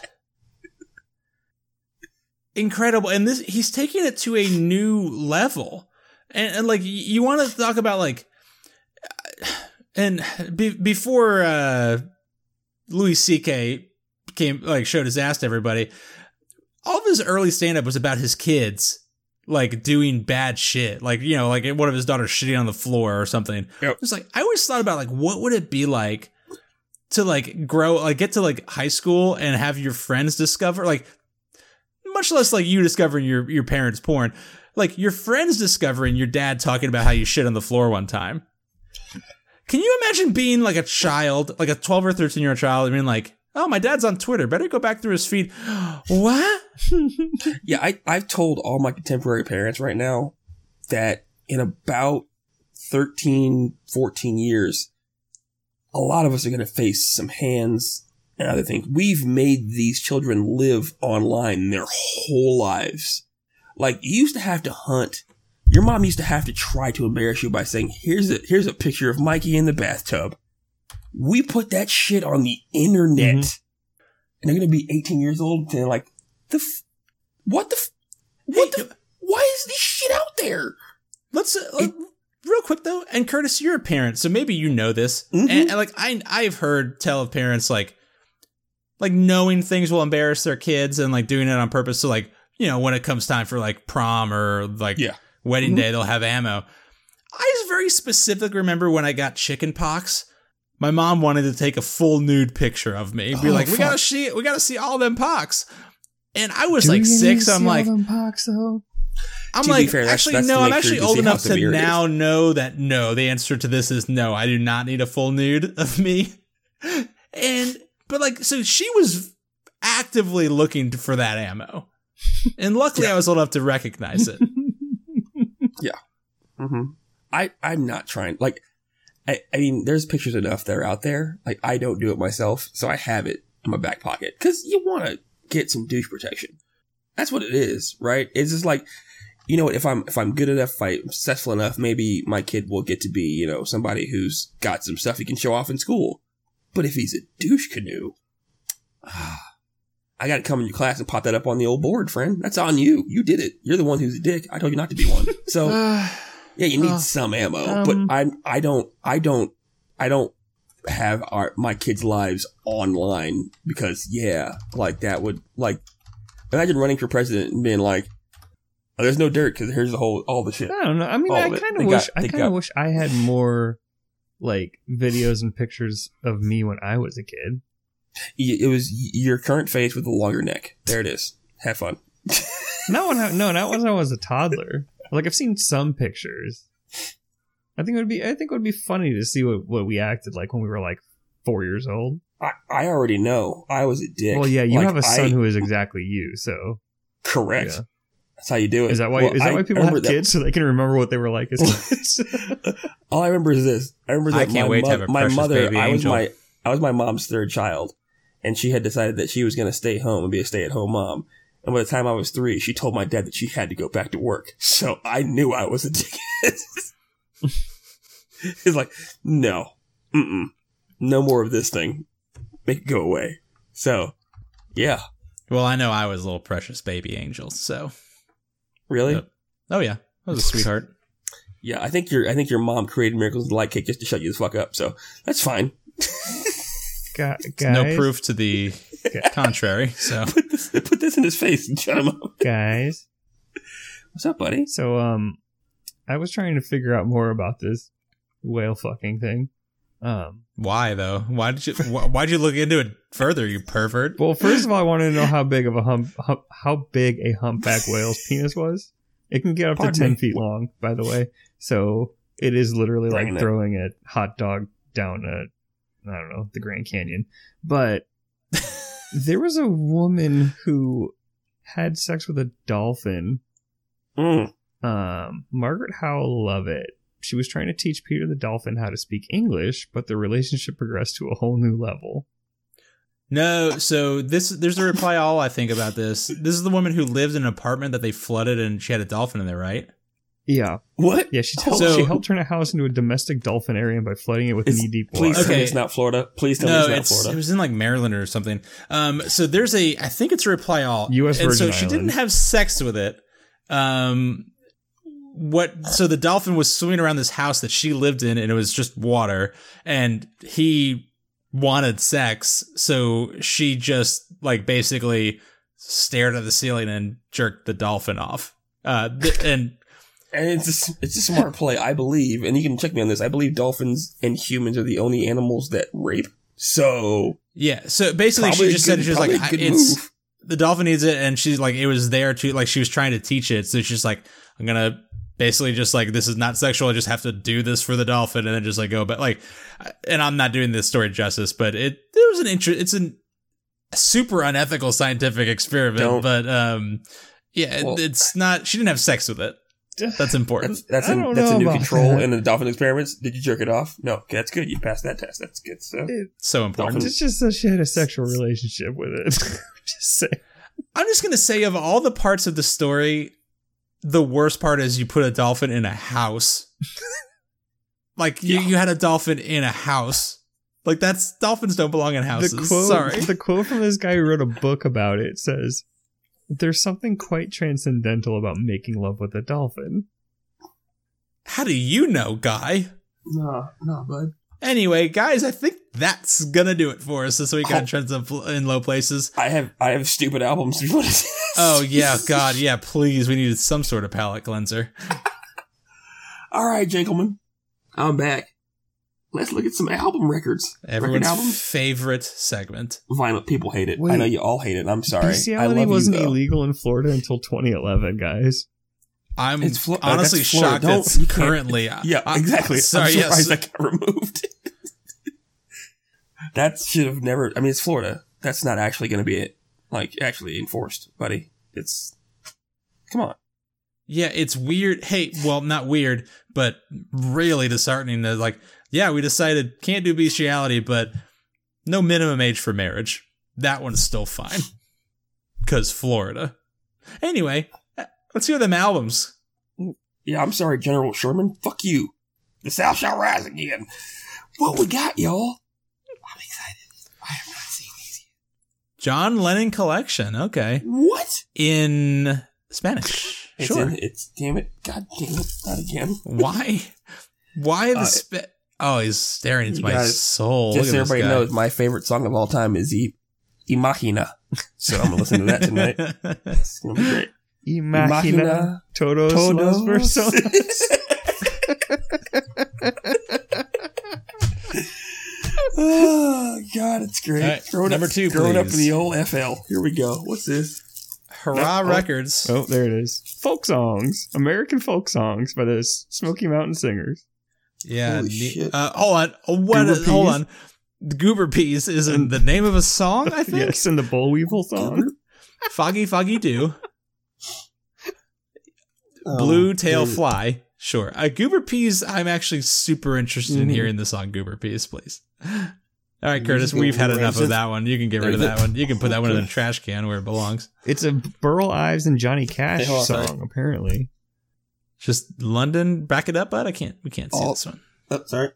incredible. And this he's taking it to a new level. And, and like you want to talk about like and be, before uh louis ck came like showed his ass to everybody all of his early stand-up was about his kids like doing bad shit. Like you know like one of his daughters shitting on the floor or something. Yep. it's like i always thought about like what would it be like to like grow like get to like high school and have your friends discover like much less like you discovering your your parents porn like your friends discovering your dad talking about how you shit on the floor one time. Can you imagine being like a child like a 12 or 13 year old child and being like oh my dad's on twitter. Better go back through his feed. What? Yeah, I, I've told all my contemporary parents right now that in about 13, 14 years, a lot of us are going to face some hands and other things. We've made these children live online their whole lives. Like, you used to have to hunt. Your mom used to have to try to embarrass you by saying, here's a, here's a picture of Mikey in the bathtub. We put that shit on the internet. Mhm. And they're going to be 18 years old and they're like, the f- what the f- what the f- why is this shit out there? let's uh, let- real quick though and curtis you're a parent so maybe you know this Mhm. and, and like i i've heard tell of parents like like knowing things will embarrass their kids and like doing it on purpose. So like, you know, when it comes time for like prom or like Yeah. wedding Mhm. day, they'll have ammo. I just very specifically remember when I got chicken pox. My mom wanted to take a full nude picture of me. Be Oh, like, we gotta see, we gotta see all them pox. And I was like six. I'm like, I'm To be like, fair, that's- actually, that's no, I'm actually old enough to severe it is. now know that no, the answer to this is no. I do not need a full nude of me. And, but like, so she was actively looking for that ammo. And luckily, I was old enough to recognize it. Yeah hmm I I'm not trying. Like, I I mean, there's pictures enough that are out there. Like, I don't do it myself, so I have it in my back pocket because you want to get some douche protection. That's what it is, right? It's just like, you know, what, if I'm if I'm good enough, if I'm successful enough, maybe my kid will get to be, you know, somebody who's got some stuff he can show off in school. But if he's a douche canoe, I got to come in your class and pop that up on the old board, friend. That's on you. You did it. You're the one who's a dick. I told you not to be one. So. Yeah, you need Uh, some ammo, um, but I I don't I don't I don't have our my kids' lives online because yeah, like that would like imagine running for president and being like, oh, there's no dirt because here's the whole all the shit. I don't know. I mean, All I kind of wish got- I kind of wish I had more like videos and pictures of me when I was a kid. It was your current face with a longer neck. There it is. Have fun. Not when I, no, not when I was a toddler. Like I've seen some pictures. I think it would be I think it would be funny to see what, what we acted like when we were like four years old. I, I already know I was a dick. Well, yeah, you Like, have a son I- who is exactly you. So correct. yeah. That's how you do it. is that why? Well, is that I why people remember have that- kids so they can remember what they were like as kids? All I remember is this. I remember that I can't my, wait to have a my mother. baby I was angel. my I was my mom's third child, and she had decided that she was going to stay home and be a stay at home mom. And by the time I was three, she told my dad that she had to go back to work. So I knew I was a dickhead. He's like, no, mm-mm, no more of this thing. Make it go away. So, yeah, Well, I know I was a little precious baby angel. So, really, Yep. oh yeah, that was a sweetheart. yeah. I think your I think your mom created miracles in the light cake just to shut you the fuck up. So that's fine. Gu- guys, no proof to the contrary. So, put this put this in his face and shut him up. guys. What's up, buddy? So um, I was trying to figure out more about this whale fucking thing. Um, why though? Why did you? wh- Why'd you look into it further? You pervert. well, first of all, I wanted to know how big of a hump, hump how big a humpback whale's penis was. It can get up Pardon to ten me? feet long, by the way. So it is literally Bringing like it. throwing a hot dog down a, I don't know, the Grand Canyon. But there was a woman who had sex with a dolphin Mm. um, Margaret Howe Lovatt. She was trying to teach Peter the dolphin how to speak English, but the relationship progressed to a whole new level. No, so this there's a reply all I think about this. This is the woman who lived in an apartment that they flooded and she had a dolphin in there, right? Yeah, What? yeah. She told, So- she helped turn a house into a domestic dolphinarium by flooding it with knee deep Please water. tell me Okay. it's not Florida. Please tell me no, it's not it's Florida. it was in like Maryland or something. Um, so there's a I think it's a reply all U.S. Virgin and so Virgin she didn't have sex with it. Um, what? So the dolphin was swimming around this house that she lived in, and it was just water, and he wanted sex, so she just like basically stared at the ceiling and jerked the dolphin off. Uh, th- and and it's a, it's a smart play, I believe. And you can check me on this. I believe dolphins and humans are the only animals that rape. So yeah, so basically she just good- said she was like, it's move. the dolphin needs it, and she's like, it was there to like she was trying to teach it, so she's just like, I'm gonna basically just like this is not sexual, I just have to do this for the dolphin, and then just like go, but like, and I'm not doing this story justice, but it there was an interest, it's an a super unethical scientific experiment, Don't- but um, yeah, Well- it's not. She didn't have sex with it. That's important. That's that's I a, that's a new control that. in the dolphin experiments. Did you jerk it off? No. Okay, that's good. You passed that test. That's good. So so important. It's just that she had a sexual relationship with it. just say. I'm just gonna say of all the parts of the story, the worst part is you put a dolphin in a house. like you, Yeah. you had a dolphin in a house. Like that's dolphins don't belong in houses. The quote, Sorry. the quote from this guy who wrote a book about it says, "There's something quite transcendental about making love with a dolphin." How do you know, guy? no, no, bud. Anyway, guys, I think that's gonna do it for us this week on Oh. Trends in in Low Places. I have I have stupid albums. You wanna see? Oh yeah, God, yeah, please, we needed some sort of palate cleanser. All right, gentlemen, I'm back. Let's look at some album records. Everyone's Record albums. favorite segment. Vinyl people hate it. I know you all hate it. I'm sorry. I Bestiality love wasn't you, illegal in Florida until 2011, guys. I'm It's Flo- uh, honestly that's shocked it's currently. Yeah, I- exactly. sorry, I'm yes. surprised that got removed. that should have never. I mean, it's Florida. That's not actually going to be it. Like actually enforced, buddy. It's. Come on. Yeah, it's weird. Hey, well, not weird, but really disheartening that, like, yeah, we decided can't do bestiality, but no minimum age for marriage. That one's still fine. Because Florida. Anyway, uh, let's hear them albums. Yeah, I'm sorry, General Sherman. Fuck you. The South shall rise again. What we got, y'all? I'm excited. I have not seen these John Lennon Collection. Okay. What? In Spanish. It's sure. in, it's damn it. God damn it. Not again. Why? Why the Uh, spe- Oh, he's staring into you my guys- soul. Just so Look at this everybody guy. knows, my favorite song of all time is I- Imagina. So I'm gonna listen to that tonight. It's gonna be great. Imagina todos, los personas. oh God, it's great. All right, growing number up, two, growing up in the old FL. Here we go. What's this? Hurrah Oh. Records. Oh, there it is. Folk songs. American folk songs by the Smoky Mountain Singers. Yeah. Holy ne- shit. Uh, hold on. Oh, What? Goober hold on. The Goober Peas is in the name of a song, I think. Yes, in the Boll Weevil song. Foggy Foggy Dew. Um, Blue Tail dude, Fly. Sure. Uh, Goober Peas, I'm actually super interested in Mhm. hearing the song Goober Peas, please. All right, Curtis, we've had enough of that one. You can get rid of that one. You can put that one in the trash can where it belongs. It's a Burl Ives and Johnny Cash Hey, hold on, song, apparently. Just London, back it up, bud. I can't. We can't see All- this one. Oh, sorry.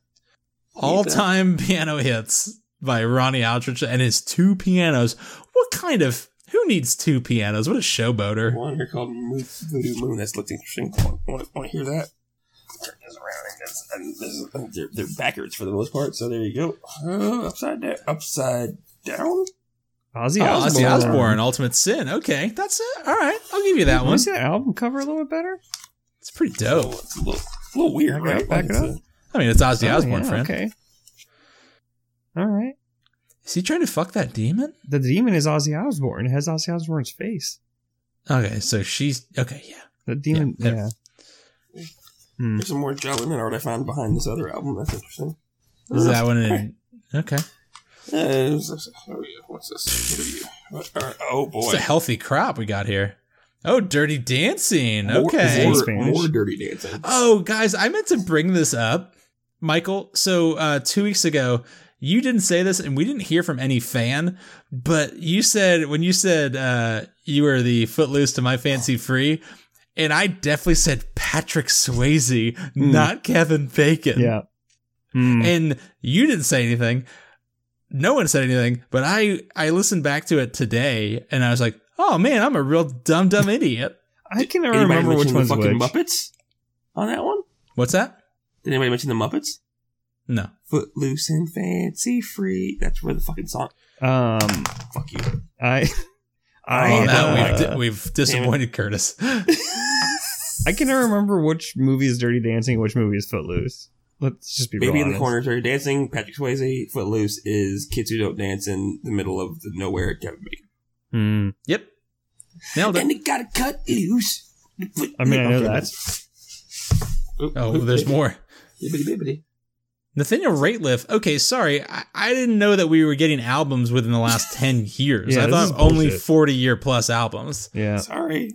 All time piano hits by Ronnie Aldrich and his two pianos. What kind of? Who needs two pianos? What a showboater! One here called Mo- Voodoo Moon. That's looked interesting. Want, want, want to hear that? Turn this around. And this, and this is, they're, they're backwards for the most part. So there you go. Uh, upside down. Upside down. Ozzy Oh, Osbourne. Ozzy Osbourne, Ultimate Sin. Okay, that's it. All right, I'll give you that Want one. to see that album cover a little bit better? It's pretty Oh, dope. it's a little, a little weird, Back right? back it up. a- I mean, it's Ozzy Oh, Osbourne, yeah, friend. Okay. All right. Is he trying to fuck that demon? The demon is Ozzy Osbourne. It has Ozzy Osbourne's face. Okay, so she's okay. Yeah, The demon, Yeah, yeah. There- Hmm. There's some more John Lennon art I found behind this other album. That's interesting. is that one in? Okay, Uh, what's this? Oh, yeah. What's this? What are you? What, all right. Oh boy. it's a healthy crop we got here. Oh, Dirty Dancing. Okay. More, Spanish. more dirty dancing. Oh, guys, I meant to bring this up, Michael. So uh, two weeks ago, you didn't say this, and we didn't hear from any fan. But you said when you said uh, you were the footloose to my fancy free, and I definitely said Patrick Swayze, not Kevin Bacon. Yeah. Hmm. and you didn't say anything. No one said anything, but I I listened back to it today, and I was like, "Oh man, I'm a real dumb dumb idiot." I can never remember which mention one's the fucking which. Muppets on that one? What's that? Did anybody mention the Muppets? No. Footloose and fancy free. That's where the fucking song. Um, Fuck you. I, I, Oh, now uh, we've di- we've disappointed Curtis. I can never remember which movie is Dirty Dancing and which movie is Footloose. Let's just be Baby real in the honest. corner, Dirty Dancing. Patrick Swayze. Footloose is kids who don't dance in the middle of the nowhere. Kevin Bacon. Hmm. yep, nailed And it. they gotta cut loose. I mean, I know that. Oh, there's more. Bibbidi bibbidi. Nathaniel Rateliff. Okay, sorry, I, I didn't know that we were getting albums within the last ten years. Yeah, I this is thought only forty year plus albums. Yeah. Sorry.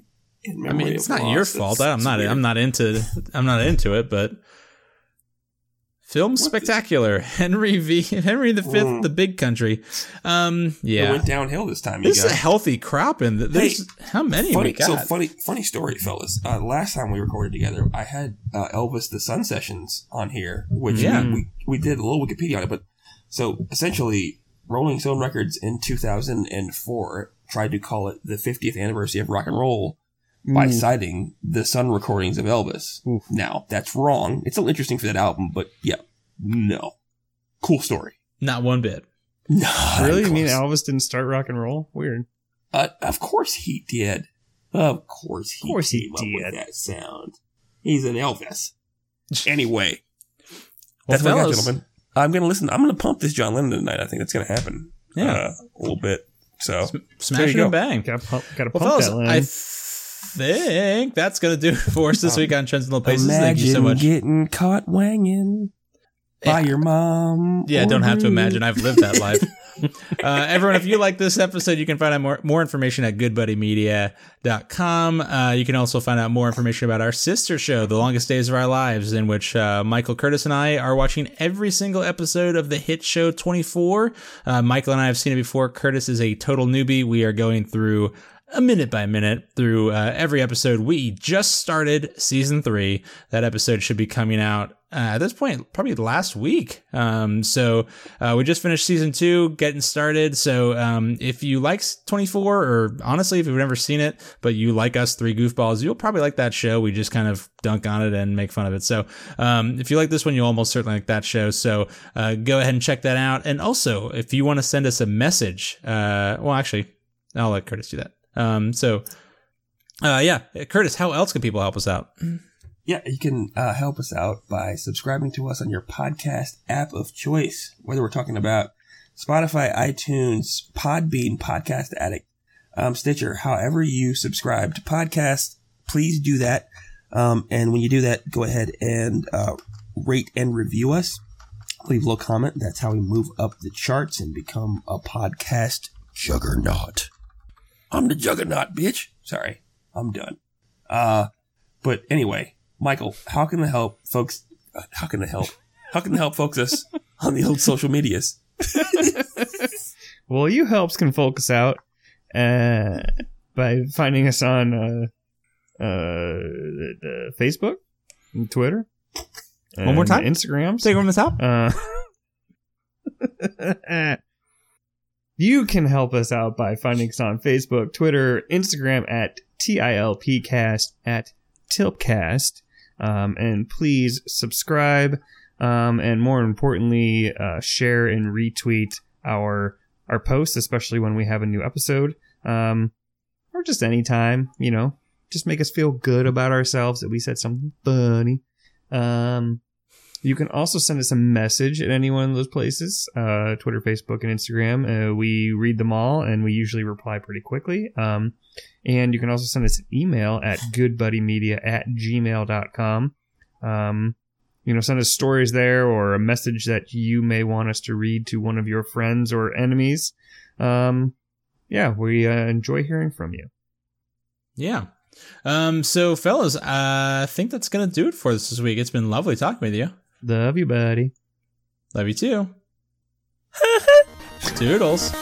I mean, it's of not your fault. it's- I'm it's not. weird. I'm not into. I'm not into it. But film What the- spectacular. Henry V. Henry the Fifth, Mm. the Big Country. Um, It yeah, went downhill this time. You this is a healthy crop, and there's how many we funny, got? so funny, funny story, fellas. Uh, last time we recorded together, I had uh, Elvis the Sun Sessions on here, which Yeah. we, we we did a little Wikipedia on it. But so essentially, Rolling Stone Records in 2004 tried to call it the 50th anniversary of rock and roll by Mm. citing the Sun recordings of Elvis. Oof. Now that's wrong. It's still interesting for that album, but yeah, no, cool story. Not one bit. No, really? You mean. Elvis didn't start rock and roll? Weird. Uh, of course he did. Of course he, Of course he came up with did. that sound. He's an Elvis. Anyway, Well, that's what I got, gentlemen. I'm gonna listen. I'm gonna pump this John Lennon tonight. I think that's gonna happen. Yeah. uh, a little bit. So smash there it you and bang. Got to pump, gotta Well, pump fellas, that line. I think that's gonna do it for us this week on Trends in Low Places. Thank you so imagine much. getting caught wanging by your mom. Yeah, don't have to imagine. I've lived that life. uh, everyone, if you like this episode, you can find out more, more information at goodbuddymedia.com. Uh, you can also find out more information about our sister show, The Longest Days of Our Lives, in which uh, Michael Curtis and I are watching every single episode of the hit show 24. Uh, Michael and I have seen it before. Curtis is a total newbie. We are going through a minute by minute through uh, every episode. We just started season three. That episode should be coming out uh, at this point, probably last week. Um, so uh, we just finished season two, getting started. So um, if you like 24, or honestly, if you've never seen it, but you like us three goofballs, you'll probably like that show. We just kind of dunk on it and make fun of it. So um, if you like this one, you'll almost certainly like that show. So uh, go ahead and check that out. And also, if you want to send us a message, uh, well, actually, I'll let Curtis do that. Um, so, uh, yeah, Curtis, how else can people help us out? Yeah, you can uh, help us out by subscribing to us on your podcast app of choice, whether we're talking about Spotify, iTunes, Podbean, Podcast Addict, um, Stitcher, however you subscribe to podcasts, please do that. Um, and when you do that, go ahead and uh, rate and review us. Leave a little comment. That's how we move up the charts and become a podcast juggernaut. I'm the juggernaut, bitch. Sorry, I'm done. Uh, but anyway, Michael, how can I help folks? uh, How can I help? How can I help folks us on the old social medias? Well, you helps can focus out uh, by finding us on uh, uh, the, the Facebook, and Twitter, One more time? Instagram. Take it from the top. Uh, you can help us out by finding us on Facebook, Twitter, Instagram at TILPcast at Tilpcast. Um, and please subscribe. Um, and more importantly, uh, share and retweet our our posts, especially when we have a new episode. Um, or just anytime, you know, just make us feel good about ourselves that we said something funny. Um, you can also send us a message at any one of those places uh, Twitter, Facebook, and Instagram. Uh, we read them all and we usually reply pretty quickly. Um, and you can also send us an email at goodbuddymedia at gmail.com. Um, you know, send us stories there or a message that you may want us to read to one of your friends or enemies. Um, yeah, we uh, enjoy hearing from you. Yeah. Um, so, fellas, I think that's going to do it for us this week. It's been lovely talking with you. Love you, buddy. Love you too. Toodles.